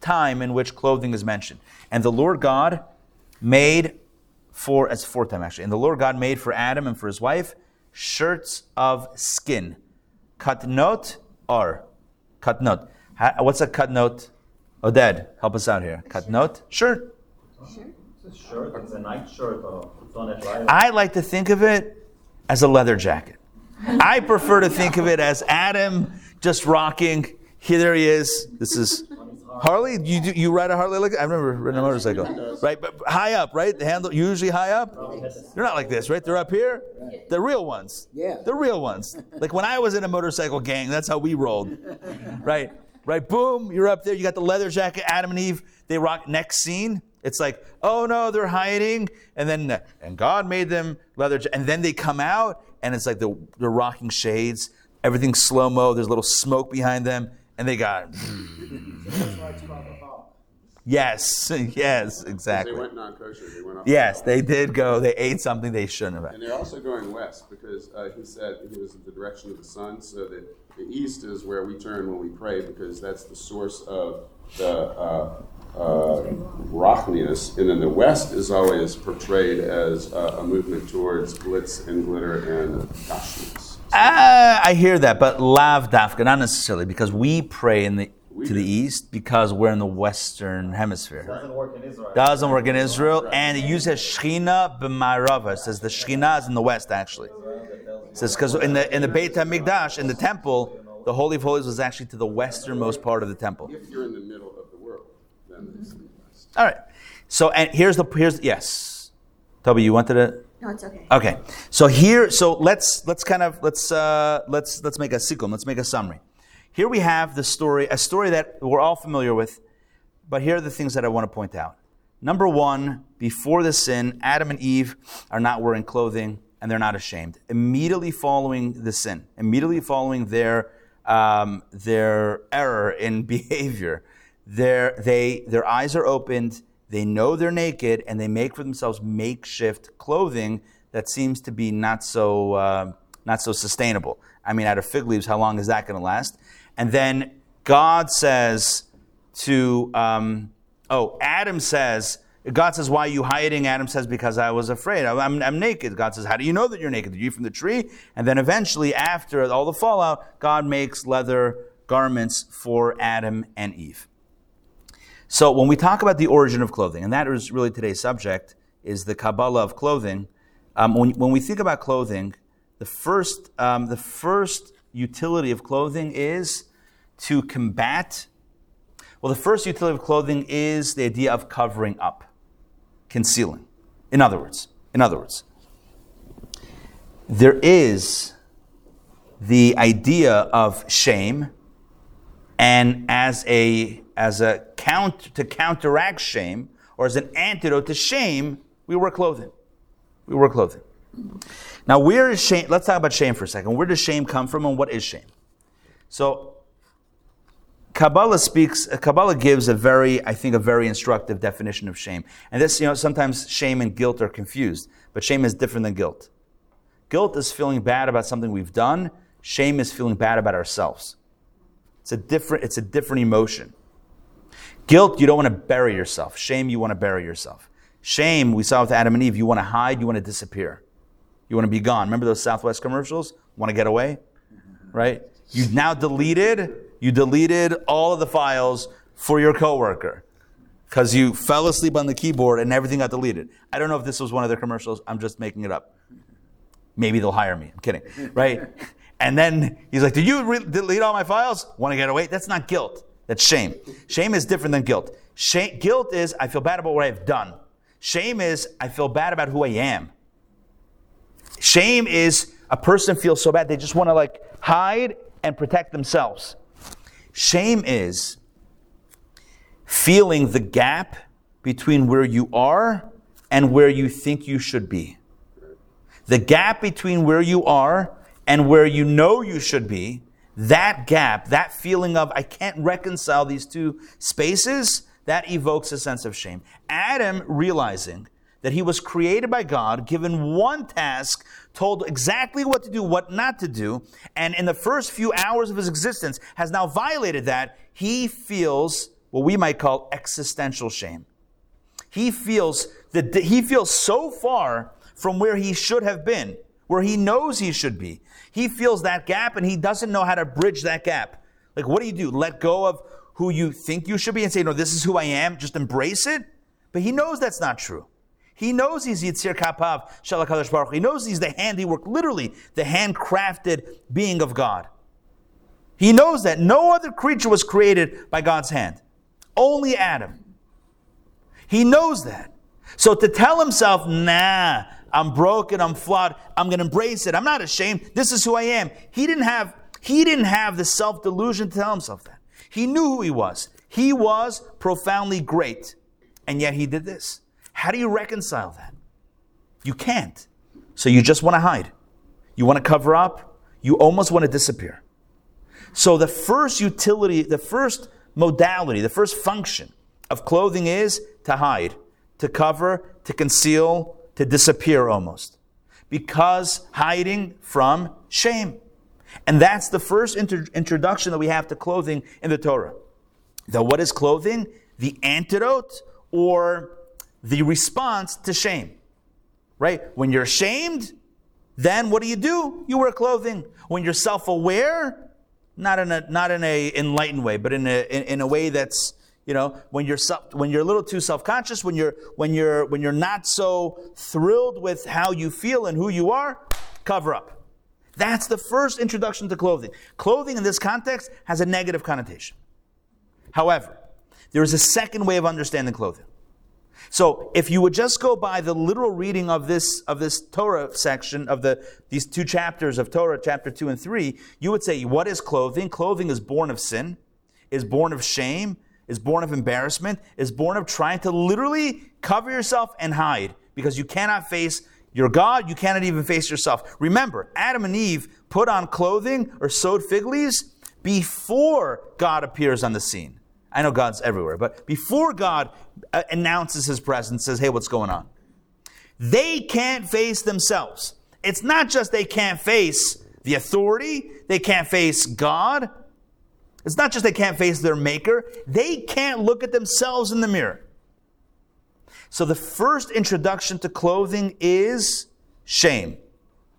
time in which clothing is mentioned, and the Lord God made for it's fourth time actually. And the Lord God made for Adam and for his wife shirts of skin. Katnot or katnot. Ha- What's a cut katnot? Oded, help us out here. Katnot, shirt. It's a shirt, it's a night shirt or it's on a dry. I like to think of it as a leather jacket. I prefer to think of it as Adam just rocking. Here there he is. This is Harley. You do- you ride a Harley like I remember riding a motorcycle, right? But high up, right? The handle usually high up. They're not like this, right? They're up here. The real ones. Yeah. The real ones. Like when I was in a motorcycle gang, that's how we rolled, right? Right. Boom. You're up there. You got the leather jacket. Adam and Eve. They rock. Next scene. It's like, oh no, they're hiding, and then and God made them leather, ja- and then they come out, and it's like the they're rocking shades. Everything's slow mo. There's a little smoke behind them, and they got. Yes, yes, They exactly. went non-kosher. They went off. Yes, they did go. They ate something they shouldn't have. And they're also going west because uh, he said he was in the direction of the sun, so that the east is where we turn when we pray because that's the source of the uh, uh, Ruchnius. And then the west is always portrayed as uh, a movement towards glitz and glitter and gashmis. Ah, I hear that, but lav dafka, not necessarily, because we pray in the to the east because we're in the western hemisphere. Doesn't work in Israel. Doesn't work in Israel, and it uses Shechina b'Marava. It says the Shechina is in the west, actually. It says because in the in the Beit Hamikdash, in the temple, the Holy of Holies was actually to the westernmost part of the temple. If you're in the middle of the world, then it's the west. All right. So, and here's the here's yes, Toby, you wanted to. No, it's okay. Okay, so here, so let's let's kind of let's uh, let's let's make a sequel. Let's make a summary. Here we have the story, a story that we're all familiar with, but here are the things that I want to point out. Number one, before the sin, Adam and Eve are not wearing clothing and they're not ashamed. Immediately following the sin, immediately following their um, their error in *laughs* behavior, their they their eyes are opened. They know they're naked and they make for themselves makeshift clothing that seems to be not so uh, not so sustainable. I mean, out of fig leaves, how long is that going to last? And then God says to um, oh, Adam says. God says, Why are you hiding? Adam says, Because I was afraid. I'm, I'm naked. God says, How do you know that you're naked? Did you from the tree? And then eventually, after all the fallout, God makes leather garments for Adam and Eve. So when we talk about the origin of clothing, and that is really today's subject, is the Kabbalah of clothing. Um, when, when, we think about clothing, the first, um, the first utility of clothing is to combat. Well, the first utility of clothing is the idea of covering up, concealing. In other words, in other words, there is the idea of shame, and as a as a count to counteract shame, or as an antidote to shame, we wear clothing. We wear clothing. Now, where is shame? Let's talk about shame for a second. Where does shame come from, and what is shame? So, Kabbalah speaks. Kabbalah gives a very, I think, a very instructive definition of shame. And this, you know, sometimes shame and guilt are confused, but shame is different than guilt. Guilt is feeling bad about something we've done. Shame is feeling bad about ourselves. It's a different. It's a different emotion. Guilt, you don't want to bury yourself. Shame, you want to bury yourself. Shame, we saw with Adam and Eve, you want to hide, you want to disappear. You want to be gone. Remember those Southwest commercials? Want to get away? Right? You now deleted, you deleted all of the files for your coworker because you fell asleep on the keyboard and everything got deleted. I don't know if this was one of their commercials. I'm just making it up. Maybe they'll hire me. I'm kidding. Right? *laughs* And then he's like, Did you re- delete all my files? Want to get away? That's not guilt. That's shame. Shame is different than guilt. Shame, guilt is I feel bad about what I've done. Shame is I feel bad about who I am. Shame is a person feels so bad they just want to like hide and protect themselves. Shame is feeling the gap between where you are and where you think you should be. The gap between where you are and where you know you should be, that gap, that feeling of I can't reconcile these two spaces, that evokes a sense of shame. Adam realizing that he was created by God, given one task, told exactly what to do, what not to do, and in the first few hours of his existence has now violated that, he feels what we might call existential shame. He feels that he feels so far from where he should have been, where he knows he should be. He feels that gap and he doesn't know how to bridge that gap. Like, what do you do? Let go of who you think you should be and say, no, this is who I am, just embrace it? But he knows that's not true. He knows he's Yitzir Kapav Shalakadosh Baruch. He knows he's the handiwork, literally the handcrafted being of God. He knows that no other creature was created by God's hand. Only Adam. He knows that. So to tell himself, nah, I'm broken, I'm flawed, I'm going to embrace it. I'm not ashamed. This is who I am. He didn't have he didn't have the self-delusion to tell himself that. He knew who he was. He was profoundly great. And yet he did this. How do you reconcile that? You can't. So you just want to hide. You want to cover up. You almost want to disappear. So the first utility, the first modality, the first function of clothing is to hide, to cover, to conceal, to disappear almost. Because hiding from shame. And that's the first inter- introduction that we have to clothing in the Torah. That what is clothing? The antidote or the response to shame. Right? When you're ashamed, then what do you do? You wear clothing. When you're self-aware, not in a not in a enlightened way, but in a in, in a way that's you know when you're self, when you're a little too self-conscious, when you're when you're when you're not so thrilled with how you feel and who you are, cover up. That's the first introduction to clothing. Clothing in this context has a negative connotation. However, there is a second way of understanding clothing. So if you would just go by the literal reading of this of this Torah section of the these two chapters of Torah, chapter two and three, you would say, what is clothing? Clothing is born of sin, is born of shame, is born of embarrassment, is born of trying to literally cover yourself and hide because you cannot face your God, you cannot even face yourself. Remember, Adam and Eve put on clothing or sewed fig leaves before God appears on the scene. I know God's everywhere, but before God uh, announces his presence, says, hey, what's going on? They can't face themselves. It's not just they can't face the authority, they can't face God. It's not just they can't face their maker, they can't look at themselves in the mirror. So the first introduction to clothing is shame,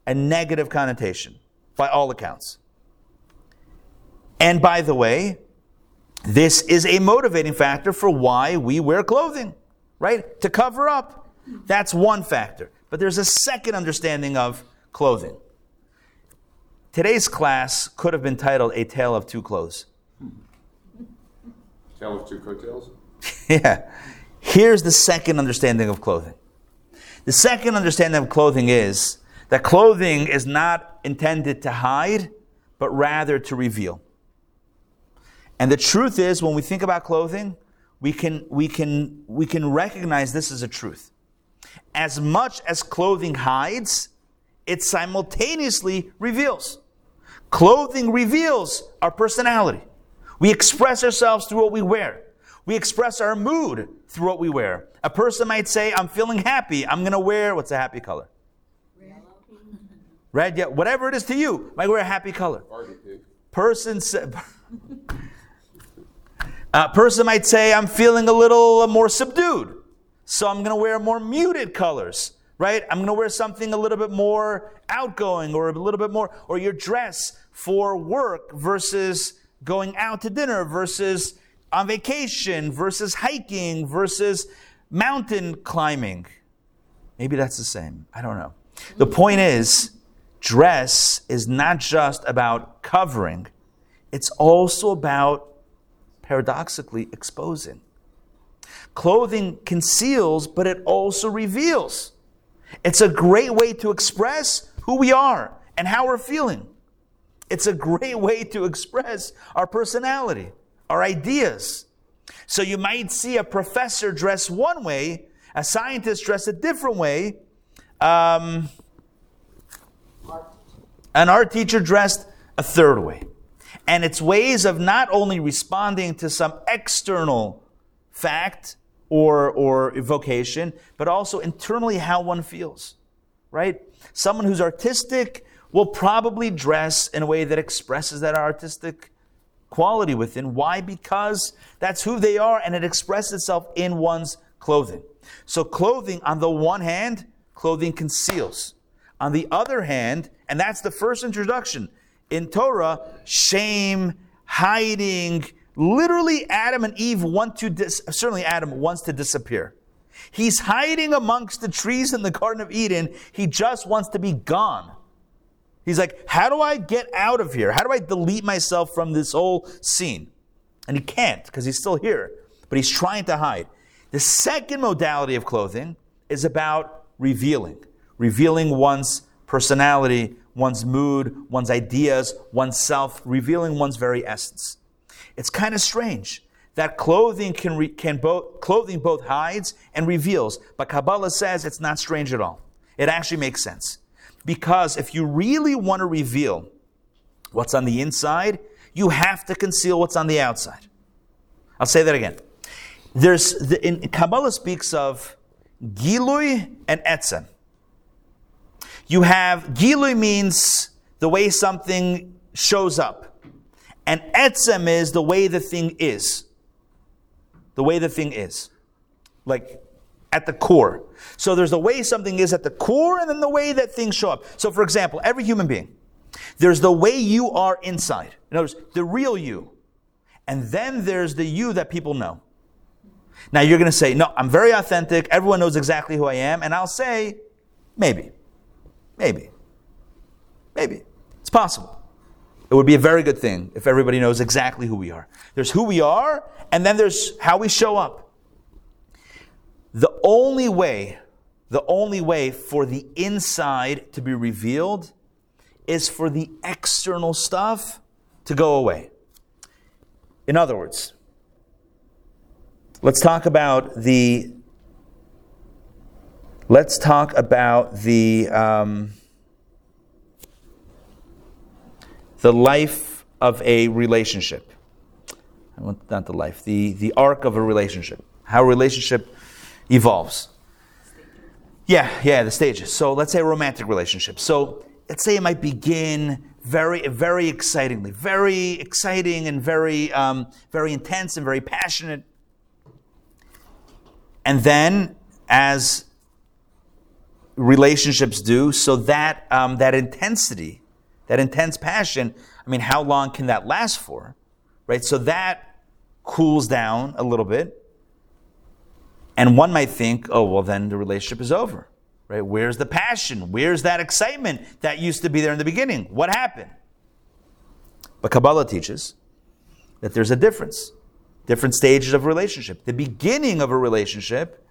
a negative connotation by all accounts. And by the way, this is a motivating factor for why we wear clothing, right? To cover up. That's one factor. But there's a second understanding of clothing. Today's class could have been titled A Tale of Two Clothes. Tale of two coattails? *laughs* yeah. Here's the second understanding of clothing. The second understanding of clothing is that clothing is not intended to hide, but rather to reveal. And the truth is, when we think about clothing, we can, we can, we can recognize this as a truth. As much as clothing hides, it simultaneously reveals. Clothing reveals our personality. We express ourselves through what we wear. We express our mood through what we wear. A person might say, I'm feeling happy. I'm going to wear, what's a happy color? *laughs* Red. Yeah, whatever it is to you, might wear a happy color. Person said, *laughs* a person might say, I'm feeling a little uh, more subdued. So I'm going to wear more muted colors, right? I'm going to wear something a little bit more outgoing or a little bit more, or your dress for work versus going out to dinner versus on vacation versus hiking versus mountain climbing. Maybe that's the same. I don't know. The point is, dress is not just about covering, it's also about paradoxically exposing. Clothing conceals, but it also reveals. It's a great way to express who we are and how we're feeling. It's a great *laughs* way to express our personality, our ideas. So you might see a professor dress one way, a scientist dress a different way, um, an art teacher dressed a third way. And it's ways of not only responding to some external fact or, or vocation, but also internally how one feels, right? Someone who's artistic will probably dress in a way that expresses that artistic quality within. Why? Because that's who they are and it expresses itself in one's clothing. So, clothing, on the one hand, clothing conceals. On the other hand, and that's the first introduction in Torah, shame, hiding, literally Adam and Eve want to, dis- certainly Adam wants to disappear. He's hiding amongst the trees in the Garden of Eden. He just wants to be gone. He's like, how do I get out of here? How do I delete myself from this whole scene? And he can't because he's still here, but he's trying to hide. The second modality of clothing is about revealing, revealing one's personality, one's mood, one's ideas, one's self, revealing one's very essence. It's kind of strange that clothing can, re, can both clothing both hides and reveals, but Kabbalah says it's not strange at all. It actually makes sense. Because if you really want to reveal what's on the inside, you have to conceal what's on the outside. I'll say that again. There's the, in, Kabbalah speaks of gilui and etzem. You have gilui means the way something shows up, and etzem is the way the thing is. The way the thing is, like at the core. So there's the way something is at the core, and then the way that things show up. So, for example, every human being, there's the way you are inside. Words, the real you. And then there's the you that people know. Now you're going to say, no, I'm very authentic. Everyone knows exactly who I am. And I'll say, maybe. Maybe. Maybe. It's possible. It would be a very good thing if everybody knows exactly who we are. There's who we are, and then there's how we show up. The only way, the only way for the inside to be revealed is for the external stuff to go away. In other words, let's talk about the let's talk about the um, the life of a relationship. Not the life, the the arc of a relationship. How a relationship evolves. Yeah, yeah, the stages. So let's say a romantic relationship. So let's say it might begin very, very excitingly, very exciting and very, um, very intense and very passionate. And then, as relationships do, so that um, that intensity, that intense passion. I mean, how long can that last for? Right. So that cools down a little bit. And one might think, oh, well, then the relationship is over, right? Where's the passion? Where's that excitement that used to be there in the beginning? What happened? But Kabbalah teaches that there's a difference, different stages of relationship. The beginning of a relationship,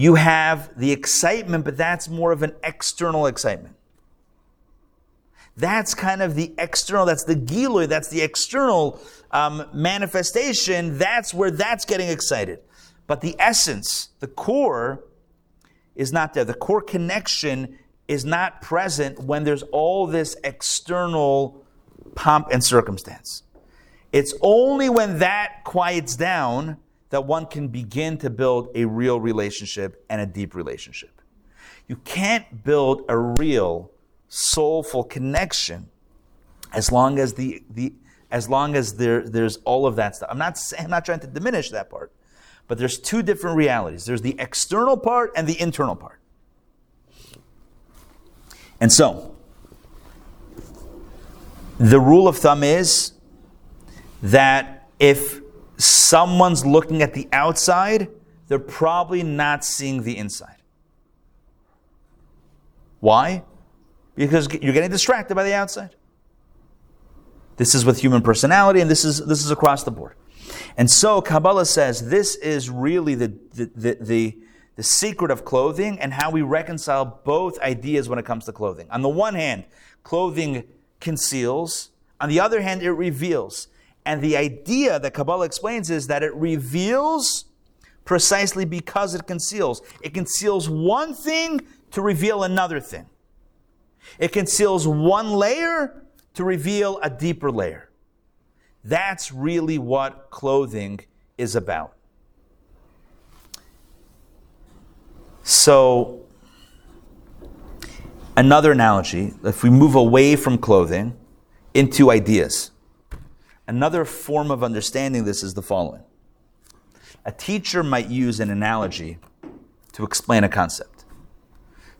you have the excitement, but that's more of an external excitement. That's kind of the external, that's the giloy, that's the external um, manifestation. That's where that's getting excited. But the essence, the core, is not there. The core connection is not present when there's all this external pomp and circumstance. It's only when that quiets down that one can begin to build a real relationship and a deep relationship. You can't build a real soulful connection as long as the, the as long as there, there's all of that stuff. I'm not I'm not trying to diminish that part. But there's two different realities. There's the external part and the internal part. And so, the rule of thumb is that if someone's looking at the outside, they're probably not seeing the inside. Why? Because you're getting distracted by the outside. This is with human personality, and this is, this is across the board. And so Kabbalah says this is really the, the, the, the, the secret of clothing and how we reconcile both ideas when it comes to clothing. On the one hand, clothing conceals, on the other hand, it reveals. And the idea that Kabbalah explains is that it reveals precisely because it conceals. It conceals one thing to reveal another thing. It conceals one layer to reveal a deeper layer. That's really what clothing is about. So, another analogy, if we move away from clothing into ideas, another form of understanding this is the following. A teacher might use an analogy to explain a concept.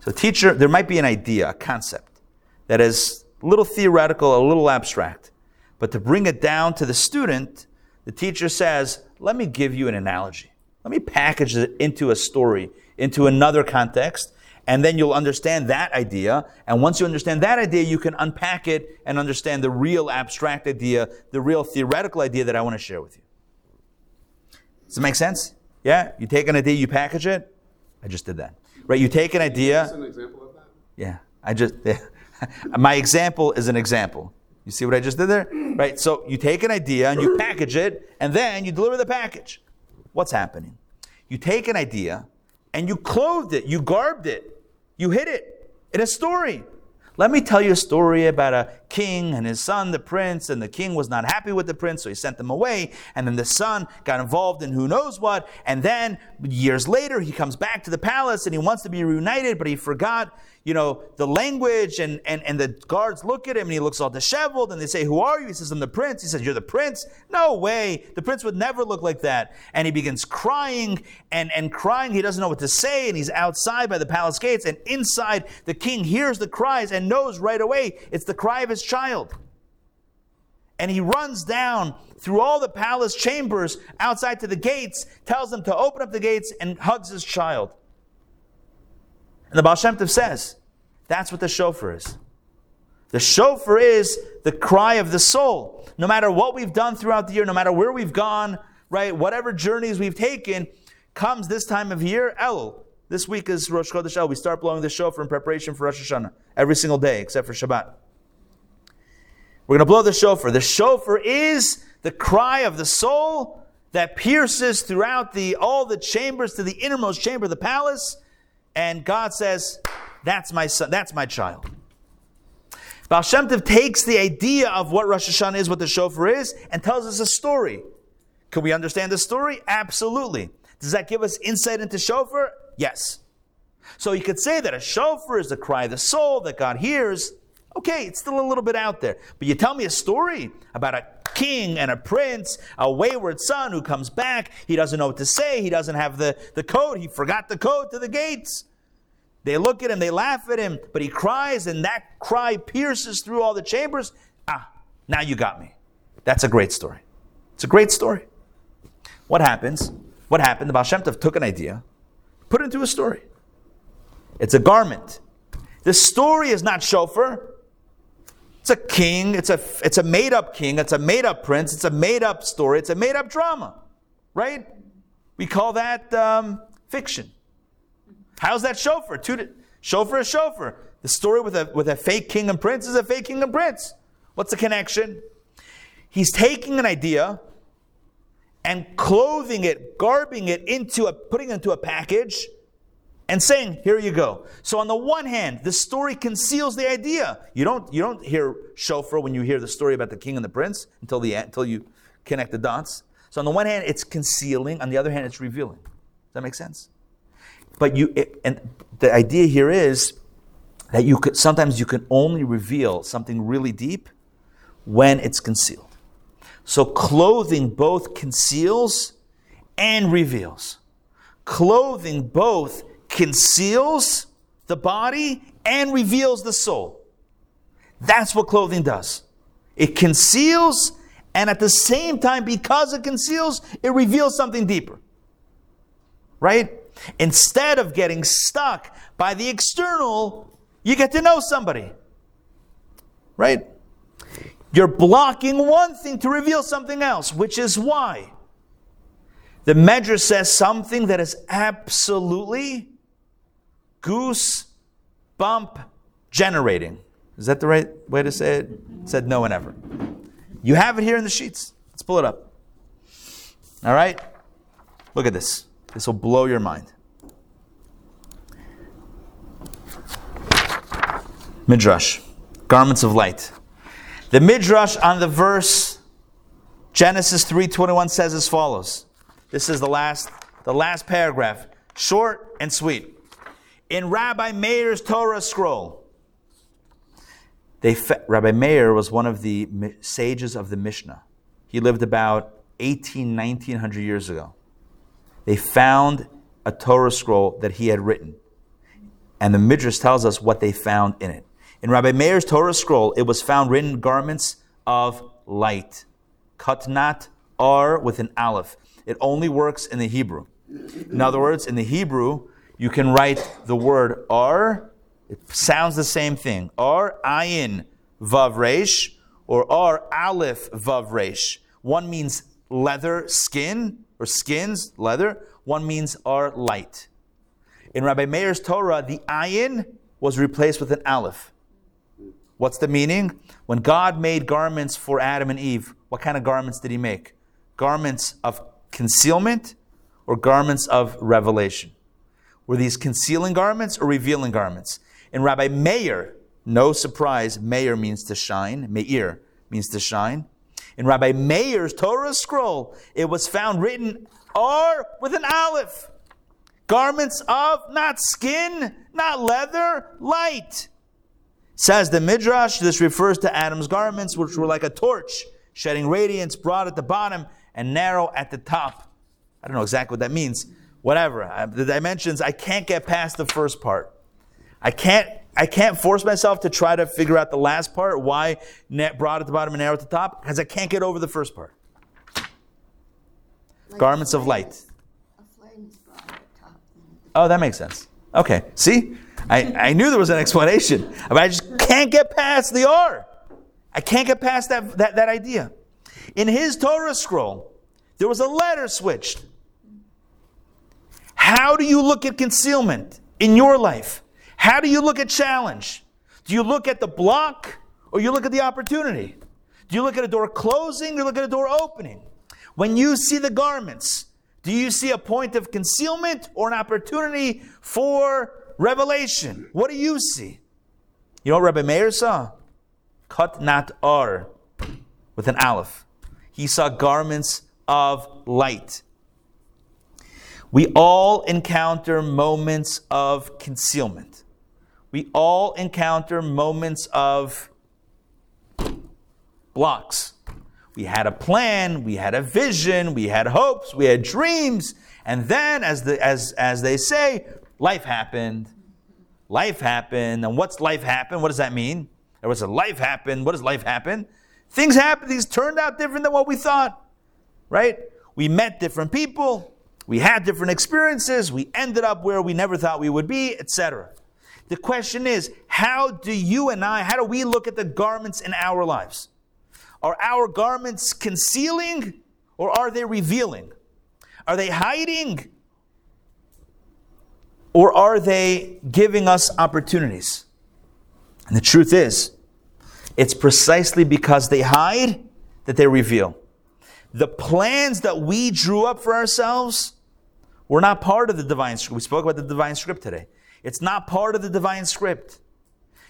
So, teacher, there might be an idea, a concept that is a little theoretical, a little abstract. But to bring it down to the student, the teacher says, let me give you an analogy. Let me package it into a story, into another context, and then you'll understand that idea. And once you understand that idea, you can unpack it and understand the real abstract idea, the real theoretical idea that I want to share with you. Does it make sense? Yeah? You take an idea, you package it. I just did that. Right? You take an idea. An example of that? Yeah. I just, yeah. *laughs* my example is an example. You see what I just did there? Right? So you take an idea and you package it, and then you deliver the package. What's happening? You take an idea and you clothed it, you garbed it, you hid it in a story. Let me tell you a story about a king and his son, the prince, and the king was not happy with the prince, so he sent them away. And then the son got involved in who knows what. And then years later, he comes back to the palace and he wants to be reunited, but he forgot, you know, the language. And, and, and the guards look at him and he looks all disheveled. And they say, Who are you? He says, I'm the prince. He says, You're the prince? No way. The prince would never look like that. And he begins crying and, and crying. He doesn't know what to say. And he's outside by the palace gates. And inside, the king hears the cries and knows right away it's the cry of his child. And he runs down through all the palace chambers outside to the gates, tells them to open up the gates, and hugs his child. And the Baal Shem Tov says, that's what the shofar is. The shofar is the cry of the soul. No matter what we've done throughout the year, no matter where we've gone, right, whatever journeys we've taken, comes this time of year, Elul. This week is Rosh Chodesh El. We start blowing the shofar in preparation for Rosh Hashanah every single day except for Shabbat. We're going to blow the shofar. The shofar is the cry of the soul that pierces throughout the all the chambers to the innermost chamber of the palace, and God says, "That's my son. That's my child." Baal Shem Tov takes the idea of what Rosh Hashanah is, what the shofar is, and tells us a story. Can we understand the story? Absolutely. Does that give us insight into shofar? Yes. So you could say that a shofar is the cry of the soul that God hears. Okay, it's still a little bit out there. But you tell me a story about a king and a prince, a wayward son who comes back. He doesn't know what to say. He doesn't have the, the code. He forgot the code to the gates. They look at him, they laugh at him, but he cries, and that cry pierces through all the chambers. Ah, now you got me. That's a great story. It's a great story. What happens? What happened? The Baal Shem Tov took an idea, put it into a story. It's a garment. The story is not shofar. It's a king. It's a, it's a made up king. It's a made up prince. It's a made up story. It's a made up drama. Right? We call that um, fiction. How's that shofar? Two, shofar is shofar. The story with a, with a fake king and prince is a fake king and prince. What's the connection? He's taking an idea and clothing it, garbing it into a, putting it into a package and saying, here you go. So on the one hand, the story conceals the idea. You don't, you don't hear shofar when you hear the story about the king and the prince until the until you connect the dots. So on the one hand, it's concealing. On the other hand, it's revealing. Does that make sense? But you, it, and the idea here is that you could, sometimes you can only reveal something really deep when it's concealed. So clothing both conceals and reveals. Clothing both conceals the body and reveals the soul. That's what clothing does. It conceals, and at the same time, because it conceals, it reveals something deeper. Right? Instead of getting stuck by the external, you get to know somebody. Right? You're blocking one thing to reveal something else, which is why the Midrash says something that is absolutely goose bump generating. Is that the right way to say it? Said no one ever. You have it here in the sheets. Let's pull it up. All right? Look at this. This will blow your mind. Midrash, garments of light. The Midrash on the verse Genesis 3:21 says as follows. This is the last the last paragraph, short and sweet. In Rabbi Meir's Torah scroll, they Rabbi Meir was one of the sages of the Mishnah. He lived about 18, 1900 years ago. They found a Torah scroll that he had written. And the Midrash tells us what they found in it. In Rabbi Meir's Torah scroll, it was found written garments of light. Katnat R with an aleph. It only works in the Hebrew. In other words, in the Hebrew, you can write the word R. It sounds the same thing. R ayin vav resh or R aleph vav resh. One means leather, skin, or skins, leather. One means R light. In Rabbi Meir's Torah, the ayin was replaced with an aleph. What's the meaning? When God made garments for Adam and Eve, what kind of garments did he make? Garments of concealment or garments of revelation? Were these concealing garments or revealing garments? In Rabbi Meir, no surprise, Meir means to shine. Meir means to shine. In Rabbi Meir's Torah scroll, it was found written R with an aleph. Garments of not skin, not leather, light. Says the Midrash, this refers to Adam's garments, which were like a torch, shedding radiance, broad at the bottom and narrow at the top. I don't know exactly what that means. Whatever. The dimensions, I can't get past the first part. I can't I can't force myself to try to figure out the last part, why net broad at the bottom and narrow at the top, because I can't get over the first part. Like Garments of light. A flame is brought at the top. Oh, that makes sense. Okay, see? I, I knew there was an explanation, but I just can't get past the R. I can't get past that, that, that idea. In his Torah scroll, there was a letter switched. How do you look at concealment in your life? How do you look at challenge? Do you look at the block or you look at the opportunity? Do you look at a door closing or look at a door opening? When you see the garments, do you see a point of concealment or an opportunity for revelation? What do you see? You know what Rabbi Meir saw? Cut not ar with an aleph. He saw garments of light. We all encounter moments of concealment. We all encounter moments of blocks. We had a plan, we had a vision, we had hopes, we had dreams, and then as the as as they say, life happened. Life happened. And what's life happen? What does that mean? There was a life happen. What does life happen? Things happened. These turned out different than what we thought. Right? We met different people. We had different experiences. We ended up where we never thought we would be, etc. The question is, how do you and I, how do we look at the garments in our lives? Are our garments concealing or are they revealing? Are they hiding or are they giving us opportunities? And the truth is, it's precisely because they hide that they reveal. The plans that we drew up for ourselves were not part of the divine script. We spoke about the divine script today. It's not part of the divine script.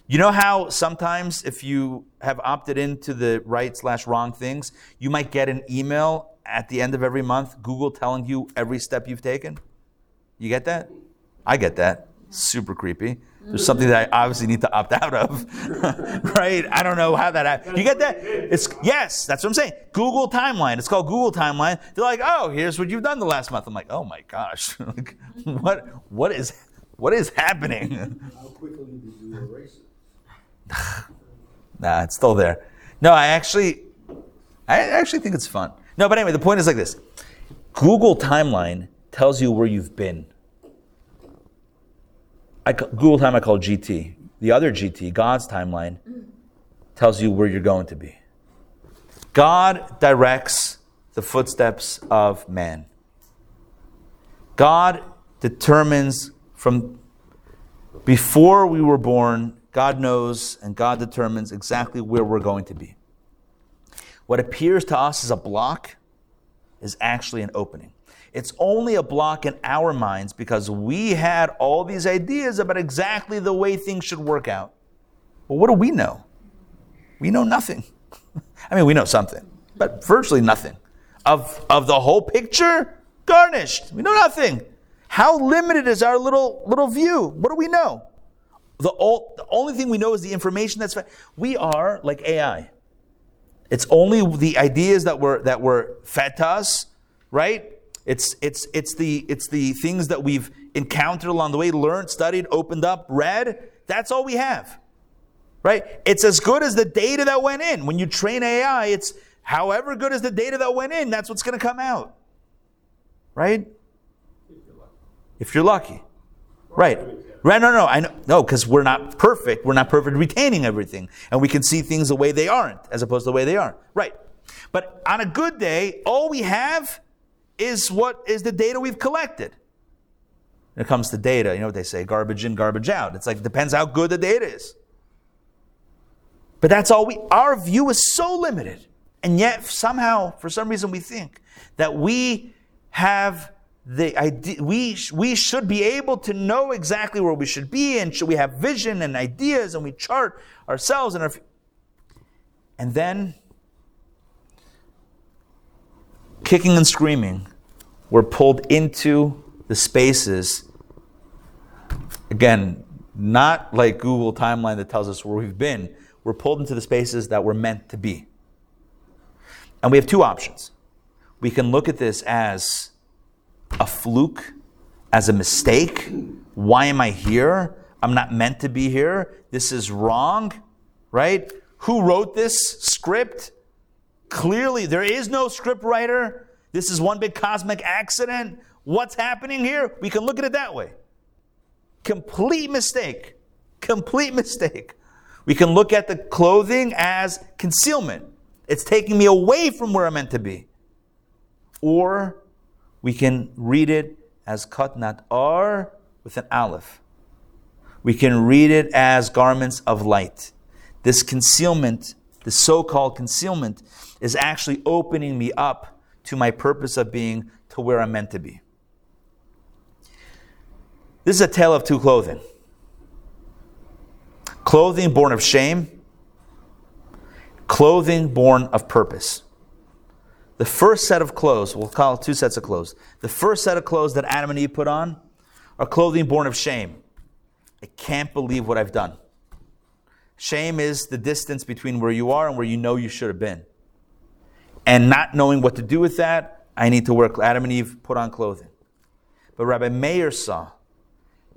You know how sometimes if you have opted into the right slash wrong things, you might get an email at the end of every month, Google telling you every step you've taken? You get that? I get that. Super creepy. There's something that I obviously need to opt out of, *laughs* right? I don't know how that happened. You get that? It's yes, that's what I'm saying. Google Timeline. It's called Google Timeline. They're like, oh, here's what you've done the last month. I'm like, oh my gosh, *laughs* like, what what is what is happening? How quickly did you erase it? *sighs* nah, it's still there. No, I actually, I actually think it's fun. No, but anyway, the point is like this: Google Timeline tells you where you've been. I, Google Time I call GT. The other GT, God's timeline, tells you where you're going to be. God directs the footsteps of man. God determines from before we were born, God knows and God determines exactly where we're going to be. What appears to us as a block is actually an opening. It's only a block in our minds because we had all these ideas about exactly the way things should work out. Well, what do we know? We know nothing. *laughs* I mean, we know something, but virtually nothing. Of, of the whole picture, garnished. We know nothing. How limited is our little, little view? What do we know? The, the only thing we know is the information that's. We are like AI. It's only the ideas that were that were fed to us, right? It's it's it's the it's the things that we've encountered along the way, learned, studied, opened up, read. That's all we have. Right? It's as good as the data that went in. When you train AI, it's however good as the data that went in, that's what's going to come out. Right? If you're lucky. Right. Right, no, no, I know, no, because we're not perfect. We're not perfect retaining everything, and we can see things the way they aren't, as opposed to the way they are. Right, but on a good day, all we have is what is the data we've collected. When it comes to data, you know what they say: garbage in, garbage out. It's like depends how good the data is. But that's all we. Our view is so limited, and yet somehow, for some reason, we think that we have the idea, we, we should be able to know exactly where we should be and should we have vision and ideas and we chart ourselves and our and then kicking and screaming we're pulled into the spaces again not like google timeline that tells us where we've been we're pulled into the spaces that we're meant to be and we have two options we can look at this as a fluke, as a mistake. Why am I here? I'm not meant to be here. This is wrong, right? Who wrote this script? Clearly, there is no script writer. This is one big cosmic accident. What's happening here? We can look at it that way. Complete mistake. Complete *laughs* mistake. We can look at the clothing as concealment. It's taking me away from where I'm meant to be. Or we can read it as katnat ar with an aleph. We can read it as garments of light. This concealment, the so called concealment, is actually opening me up to my purpose of being to where I'm meant to be. This is a tale of two clothing clothing born of shame, clothing born of purpose. the first set of clothes, we'll call it two sets of clothes. The first set of clothes that Adam and Eve put on are clothing born of shame. I can't believe what I've done. Shame is the distance between where you are and where you know you should have been. And not knowing what to do with that, I need to work. Adam and Eve put on clothing. But Rabbi Meir saw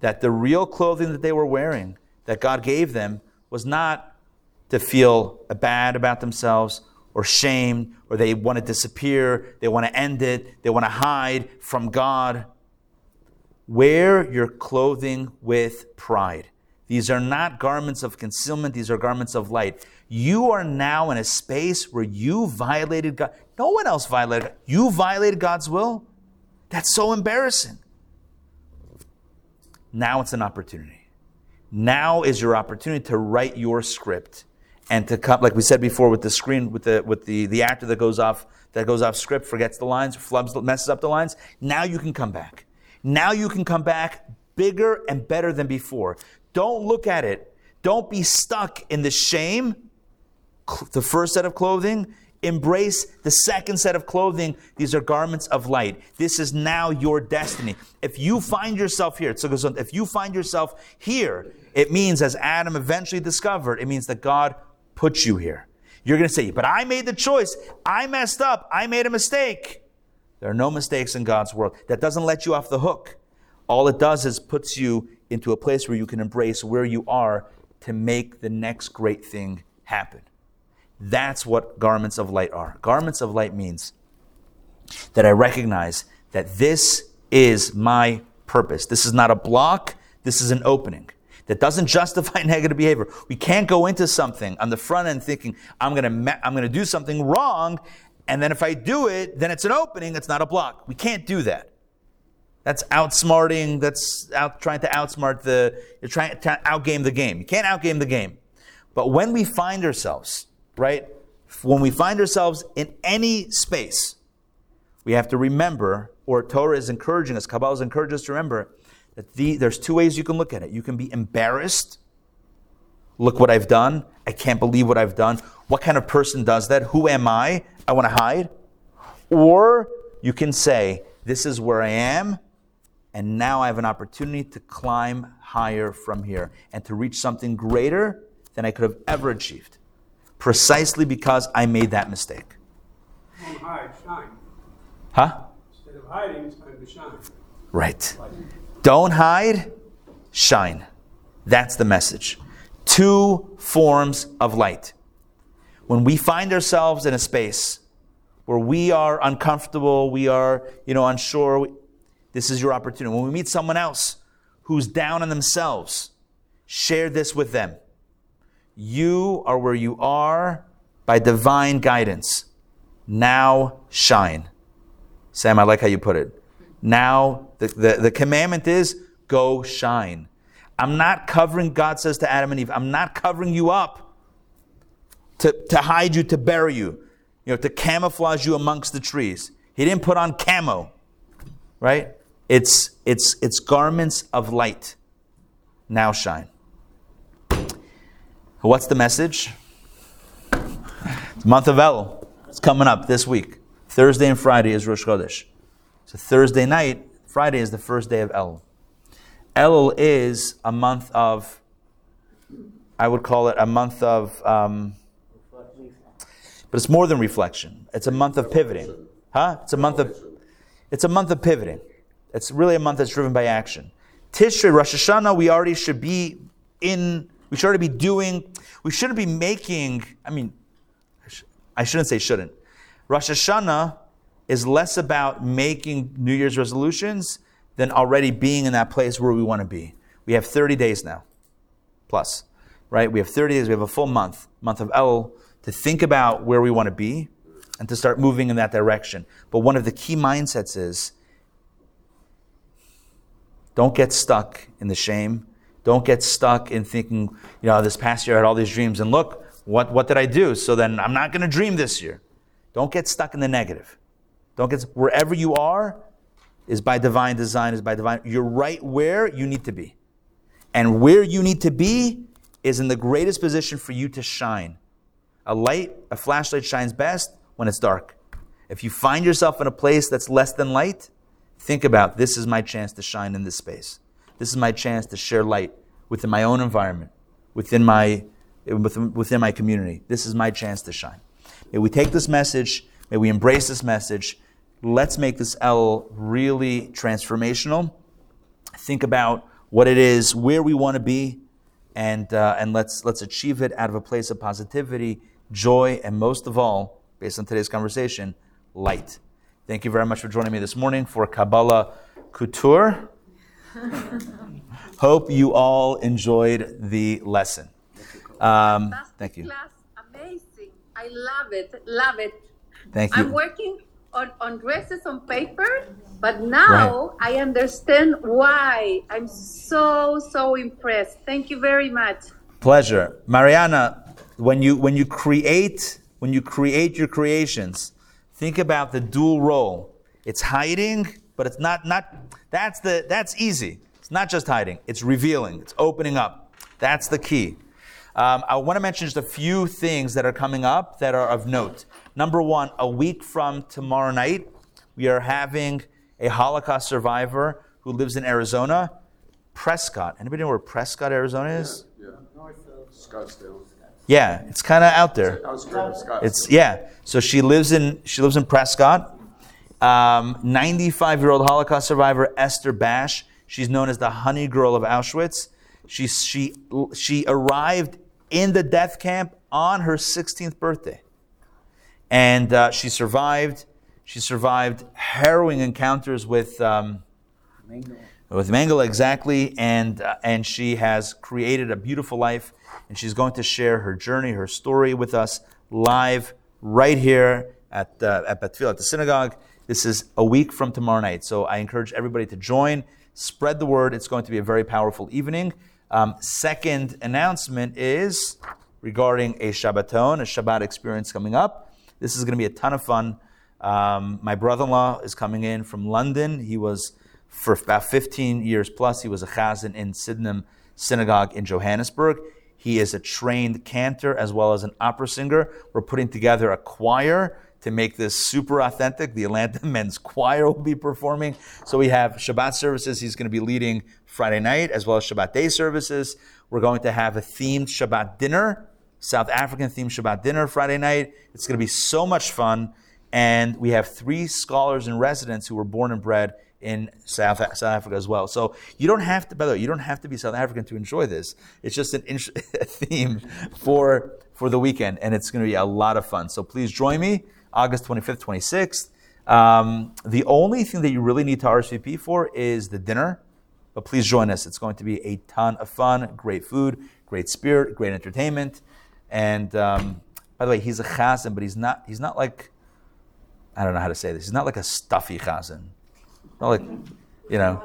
that the real clothing that they were wearing, that God gave them, was not to feel bad about themselves or shame or they want to disappear, they want to end it, they want to hide from God. Wear your clothing with pride. These are not garments of concealment, these are garments of light. You are now in a space where you violated God. No one else violated. You violated God's will. That's so embarrassing. Now it's an opportunity. Now is your opportunity to write your script and to come, like we said before, with the screen, with the with the, the actor that goes off that goes off script, forgets the lines, flubs, messes up the lines. Now you can come back. Now you can come back bigger and better than before. Don't look at it. Don't be stuck in the shame, the first set of clothing. Embrace the second set of clothing. These are garments of light. This is now your destiny. If you find yourself here, if you find yourself here, it means, as Adam eventually discovered, it means that God put you here. You're going to say, but I made the choice. I messed up. I made a mistake. There are no mistakes in God's world. That doesn't let you off the hook. All it does is puts you into a place where you can embrace where you are to make the next great thing happen. That's what garments of light are. Garments of light means that I recognize that this is my purpose. This is not a block, this is an opening. That doesn't *laughs* justify *laughs* negative behavior. We can't go into something on the front end thinking, I'm going to I'm going to do something wrong, and then if I do it, then it's an opening, it's not a block. We can't do that. That's outsmarting, that's out trying to outsmart the, you're trying to outgame the game. You can't outgame the game. But when we find ourselves, right, when we find ourselves in any space, we have to remember, or Torah is encouraging us, Kabbalah is encouraging us to remember, that the, there's two ways you can look at it. You can be embarrassed. Look what I've done. I can't believe what I've done. What kind of person does that? Who am I? I want to hide. Or you can say, This is where I am, and now I have an opportunity to climb higher from here and to reach something greater than I could have ever achieved, precisely because I made that mistake. Don't hide, shine. Huh? Instead of hiding, it's time to shine. Right. Don't hide, shine. That's the message. Two forms of light. When we find ourselves in a space where we are uncomfortable, we are, you know, unsure, this is your opportunity. When we meet someone else who's down on themselves, share this with them. You are where you are by divine guidance. Now shine. Sam, I like how you put it. Now, the, the, the commandment is go shine. I'm not covering, God says to Adam and Eve, I'm not covering you up to, to hide you, to bury you, you know, to camouflage you amongst the trees. He didn't put on camo, right? It's, it's, it's garments of light. Now shine. What's the message? It's month of Elul. It's coming up this week. Thursday and Friday is Rosh Chodesh. So Thursday night, Friday is the first day of Elul. Elul is a month of, I would call it a month of, um, but it's more than reflection. It's a month of pivoting, huh? It's a month of, it's a month of pivoting. It's really a month that's driven by action. Tishrei, Rosh Hashanah, we already should be in. We should already be doing. We shouldn't be making. I mean, I shouldn't say shouldn't. Rosh Hashanah is less about making New Year's resolutions than already being in that place where we want to be. We have 30 days now, plus, right? We have 30 days, we have a full month, month of Elul, to think about where we want to be and to start moving in that direction. But one of the key mindsets is don't get stuck in the shame. Don't get stuck in thinking, you know, this past year I had all these dreams and look, what, what did I do? So then I'm not going to dream this year. Don't get stuck in the negative. Don't get wherever you are is by divine design, is by divine. You're right where you need to be. And where you need to be is in the greatest position for you to shine. A light, a flashlight shines best when it's dark. If you find yourself in a place that's less than light, think about this is my chance to shine in this space. This is my chance to share light within my own environment, within my within, within my community. This is my chance to shine. May we take this message, may we embrace this message. Let's make this Elul really transformational. Think about what it is, where we want to be, and, uh, and let's, let's achieve it out of a place of positivity, joy, and most of all, based on today's conversation, light. Thank you very much for joining me this morning for Kabbalah Couture. *laughs* Hope you all enjoyed the lesson. Um, thank you. Class, amazing. I love it. Love it. Thank you. I'm working on, on dresses on paper, but now I understand why. I'm so, so impressed. Thank you very much. Pleasure. Mariana, when you when you create when you create your creations, think about the dual role. It's hiding, but it's not not that's the that's easy. It's not just hiding, it's revealing, it's opening up. That's the key. Um, I want to mention just a few things that are coming up that are of note. Number one, a week from tomorrow night, we are having a Holocaust survivor who lives in Arizona, Prescott. Anybody know where Prescott, Arizona is? Yeah. Scottsdale. Yeah, it's kind of out there. Outskirts of Scottsdale. It's yeah. So she lives in she lives in Prescott. 95 year old Holocaust survivor Esther Basch. She's known as the Honey Girl of Auschwitz. She she she arrived in the death camp on her 16th birthday, and uh, she survived. She survived harrowing encounters with. Um, with Mengele, exactly, and uh, and she has created a beautiful life, and she's going to share her journey, her story with us live right here at uh, at Betfil at the synagogue. This is a week from tomorrow night, so I encourage everybody to join, spread the word. It's going to be a very powerful evening. Um, second announcement is regarding a Shabbaton, a Shabbat experience coming up. This is going to be a ton of fun. Um, my brother-in-law is coming in from London. He was for about 15 years plus. He was a chazan in Sydenham Synagogue in Johannesburg. He is a trained cantor as well as an opera singer. We're putting together a choir to make this super authentic. The Atlanta *laughs* Men's Choir will be performing. So we have Shabbat services. He's going to be leading Friday night as well as Shabbat day services. We're going to have a themed Shabbat dinner, South African themed Shabbat dinner Friday night. It's going to be so much fun. And we have three scholars in residence who were born and bred in South, South Africa as well. So you don't have to, by the way, you don't have to be South African to enjoy this. It's just an int- *laughs* theme for, for the weekend, and it's going to be a lot of fun. So please join me August 25th, 26th. Um, the only thing that you really need to RSVP for is the dinner, but please join us. It's going to be a ton of fun, great food, great spirit, great entertainment. And um, by the way, he's a chazan, but he's not, he's not like, I don't know how to say this. He's not like a stuffy chazan. Not like, you know,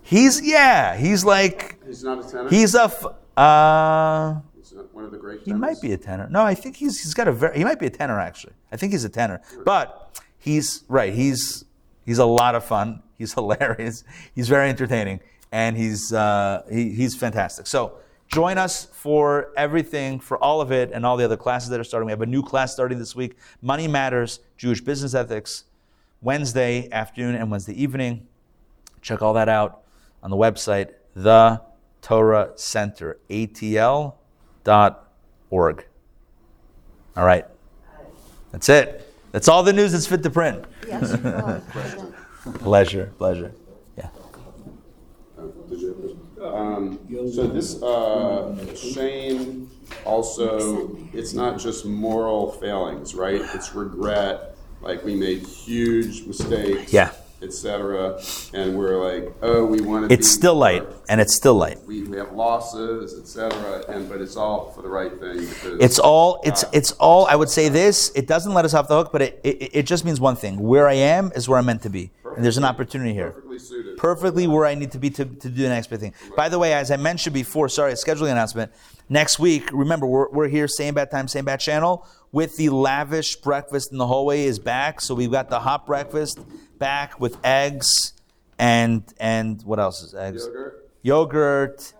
he's yeah, he's like He's not a tenor. he's a f- uh, one of the great. he might be a tenor. No, I think he's he's got a very he might be a tenor actually. I think he's a tenor, but he's right. He's he's a lot of fun. He's *laughs* hilarious. He's very entertaining, and he's uh, he, he's fantastic. So. Join us for everything, for all of it, and all the other classes that are starting. We have a new class starting this week Money Matters, Jewish Business Ethics. Wednesday afternoon and Wednesday evening. Check all that out on the website, the Torah Center, ATL.org. All right. That's it. That's all the news that's fit to print. Yes, you are. President. *laughs* Pleasure, pleasure. Yeah. Did you have this? Um, so this uh, shame also, it's not just moral failings, right? It's regret, like we made huge mistakes, Yeah. etc. And we're like, oh, we want to. It's still light, and it's still light. We, we have losses, etc. And but it's all for the right thing. It's all, it's, it's all, I would say this, it doesn't let us off the hook, but it, it, it just means one thing. Where I am is where I'm meant to be. And there's an opportunity here. perfectly suited. Perfectly where I need to be to, to do the next big thing. By the way, as I mentioned before, sorry, a scheduling announcement. Next week, remember, we're, we're here, same bad time, same bad channel, with the lavish breakfast in the hallway is back. So we've got the hot breakfast back with eggs and, and what else is eggs? Yogurt. Yogurt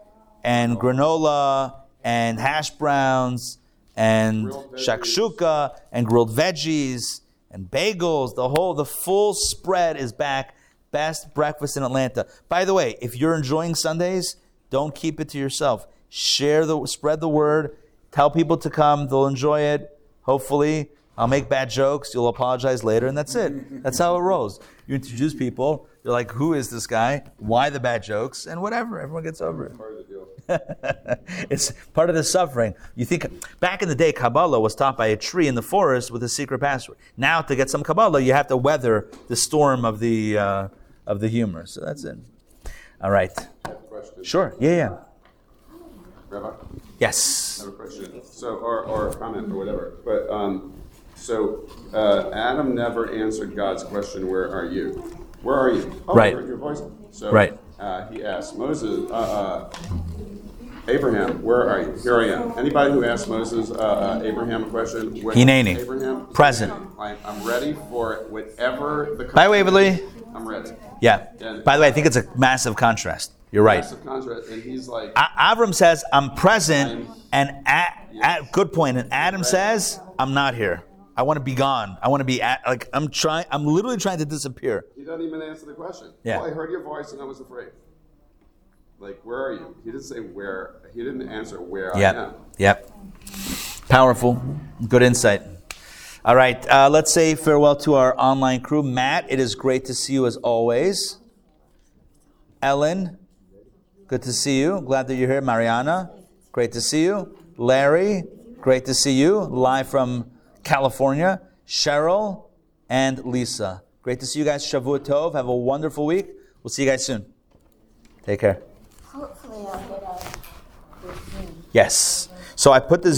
and granola and hash browns and shakshuka and grilled veggies and bagels. The whole, the full spread is back. Best breakfast in Atlanta. By the way, if you're enjoying Sundays, don't keep it to yourself. Share the, spread the word. Tell people to come. They'll enjoy it. Hopefully, I'll make bad jokes. You'll apologize later, and that's it. That's how it rolls. You introduce people. You're like, who is this guy? Why the bad jokes? And whatever. Everyone gets over it. Part of the deal. *laughs* it's part of the suffering. You think back in the day, Kabbalah was taught by a tree in the forest with a secret password. Now, to get some Kabbalah, you have to weather the storm of the uh, of the humor. So that's it. All right. I have a question. Sure. Yeah. Yeah. Rabbi? Yes. I have a question. So, or, or a comment or whatever. But um, so uh, Adam never answered God's question, "Where are you? Where are you?" Oh, Right. I heard your voice. So Right. uh, he asked Moses, uh, uh, Abraham, "Where are you?" Here I am. Anybody who asked Moses, uh, uh, Abraham a question, Hineni. Abraham, Present. I'm ready for whatever the. Bye, Waverly. I'm ready. Yeah. By the way, I think it's a massive contrast. You're right. Massive contrast, and he's like, A- Avram says, "I'm present," and at, at good point. And Adam says, "I'm not here. I want to be gone. I want to be at, like I'm trying. I'm literally trying to disappear." He doesn't even answer the question. Yeah. Well, I heard your voice and I was afraid. Like, where are you? He didn't say where. He didn't answer where I am. Yep. Powerful. Good insight. All right. Uh, let's say farewell to our online crew. Matt, it is great to see you as always. Ellen, good to see you. Glad that you're here. Mariana, great to see you. Larry, great to see you. Live from California. Cheryl and Lisa, great to see you guys. Shavua Tov. Have a wonderful week. We'll see you guys soon. Take care. Hopefully I'll get a. Yes. So I put the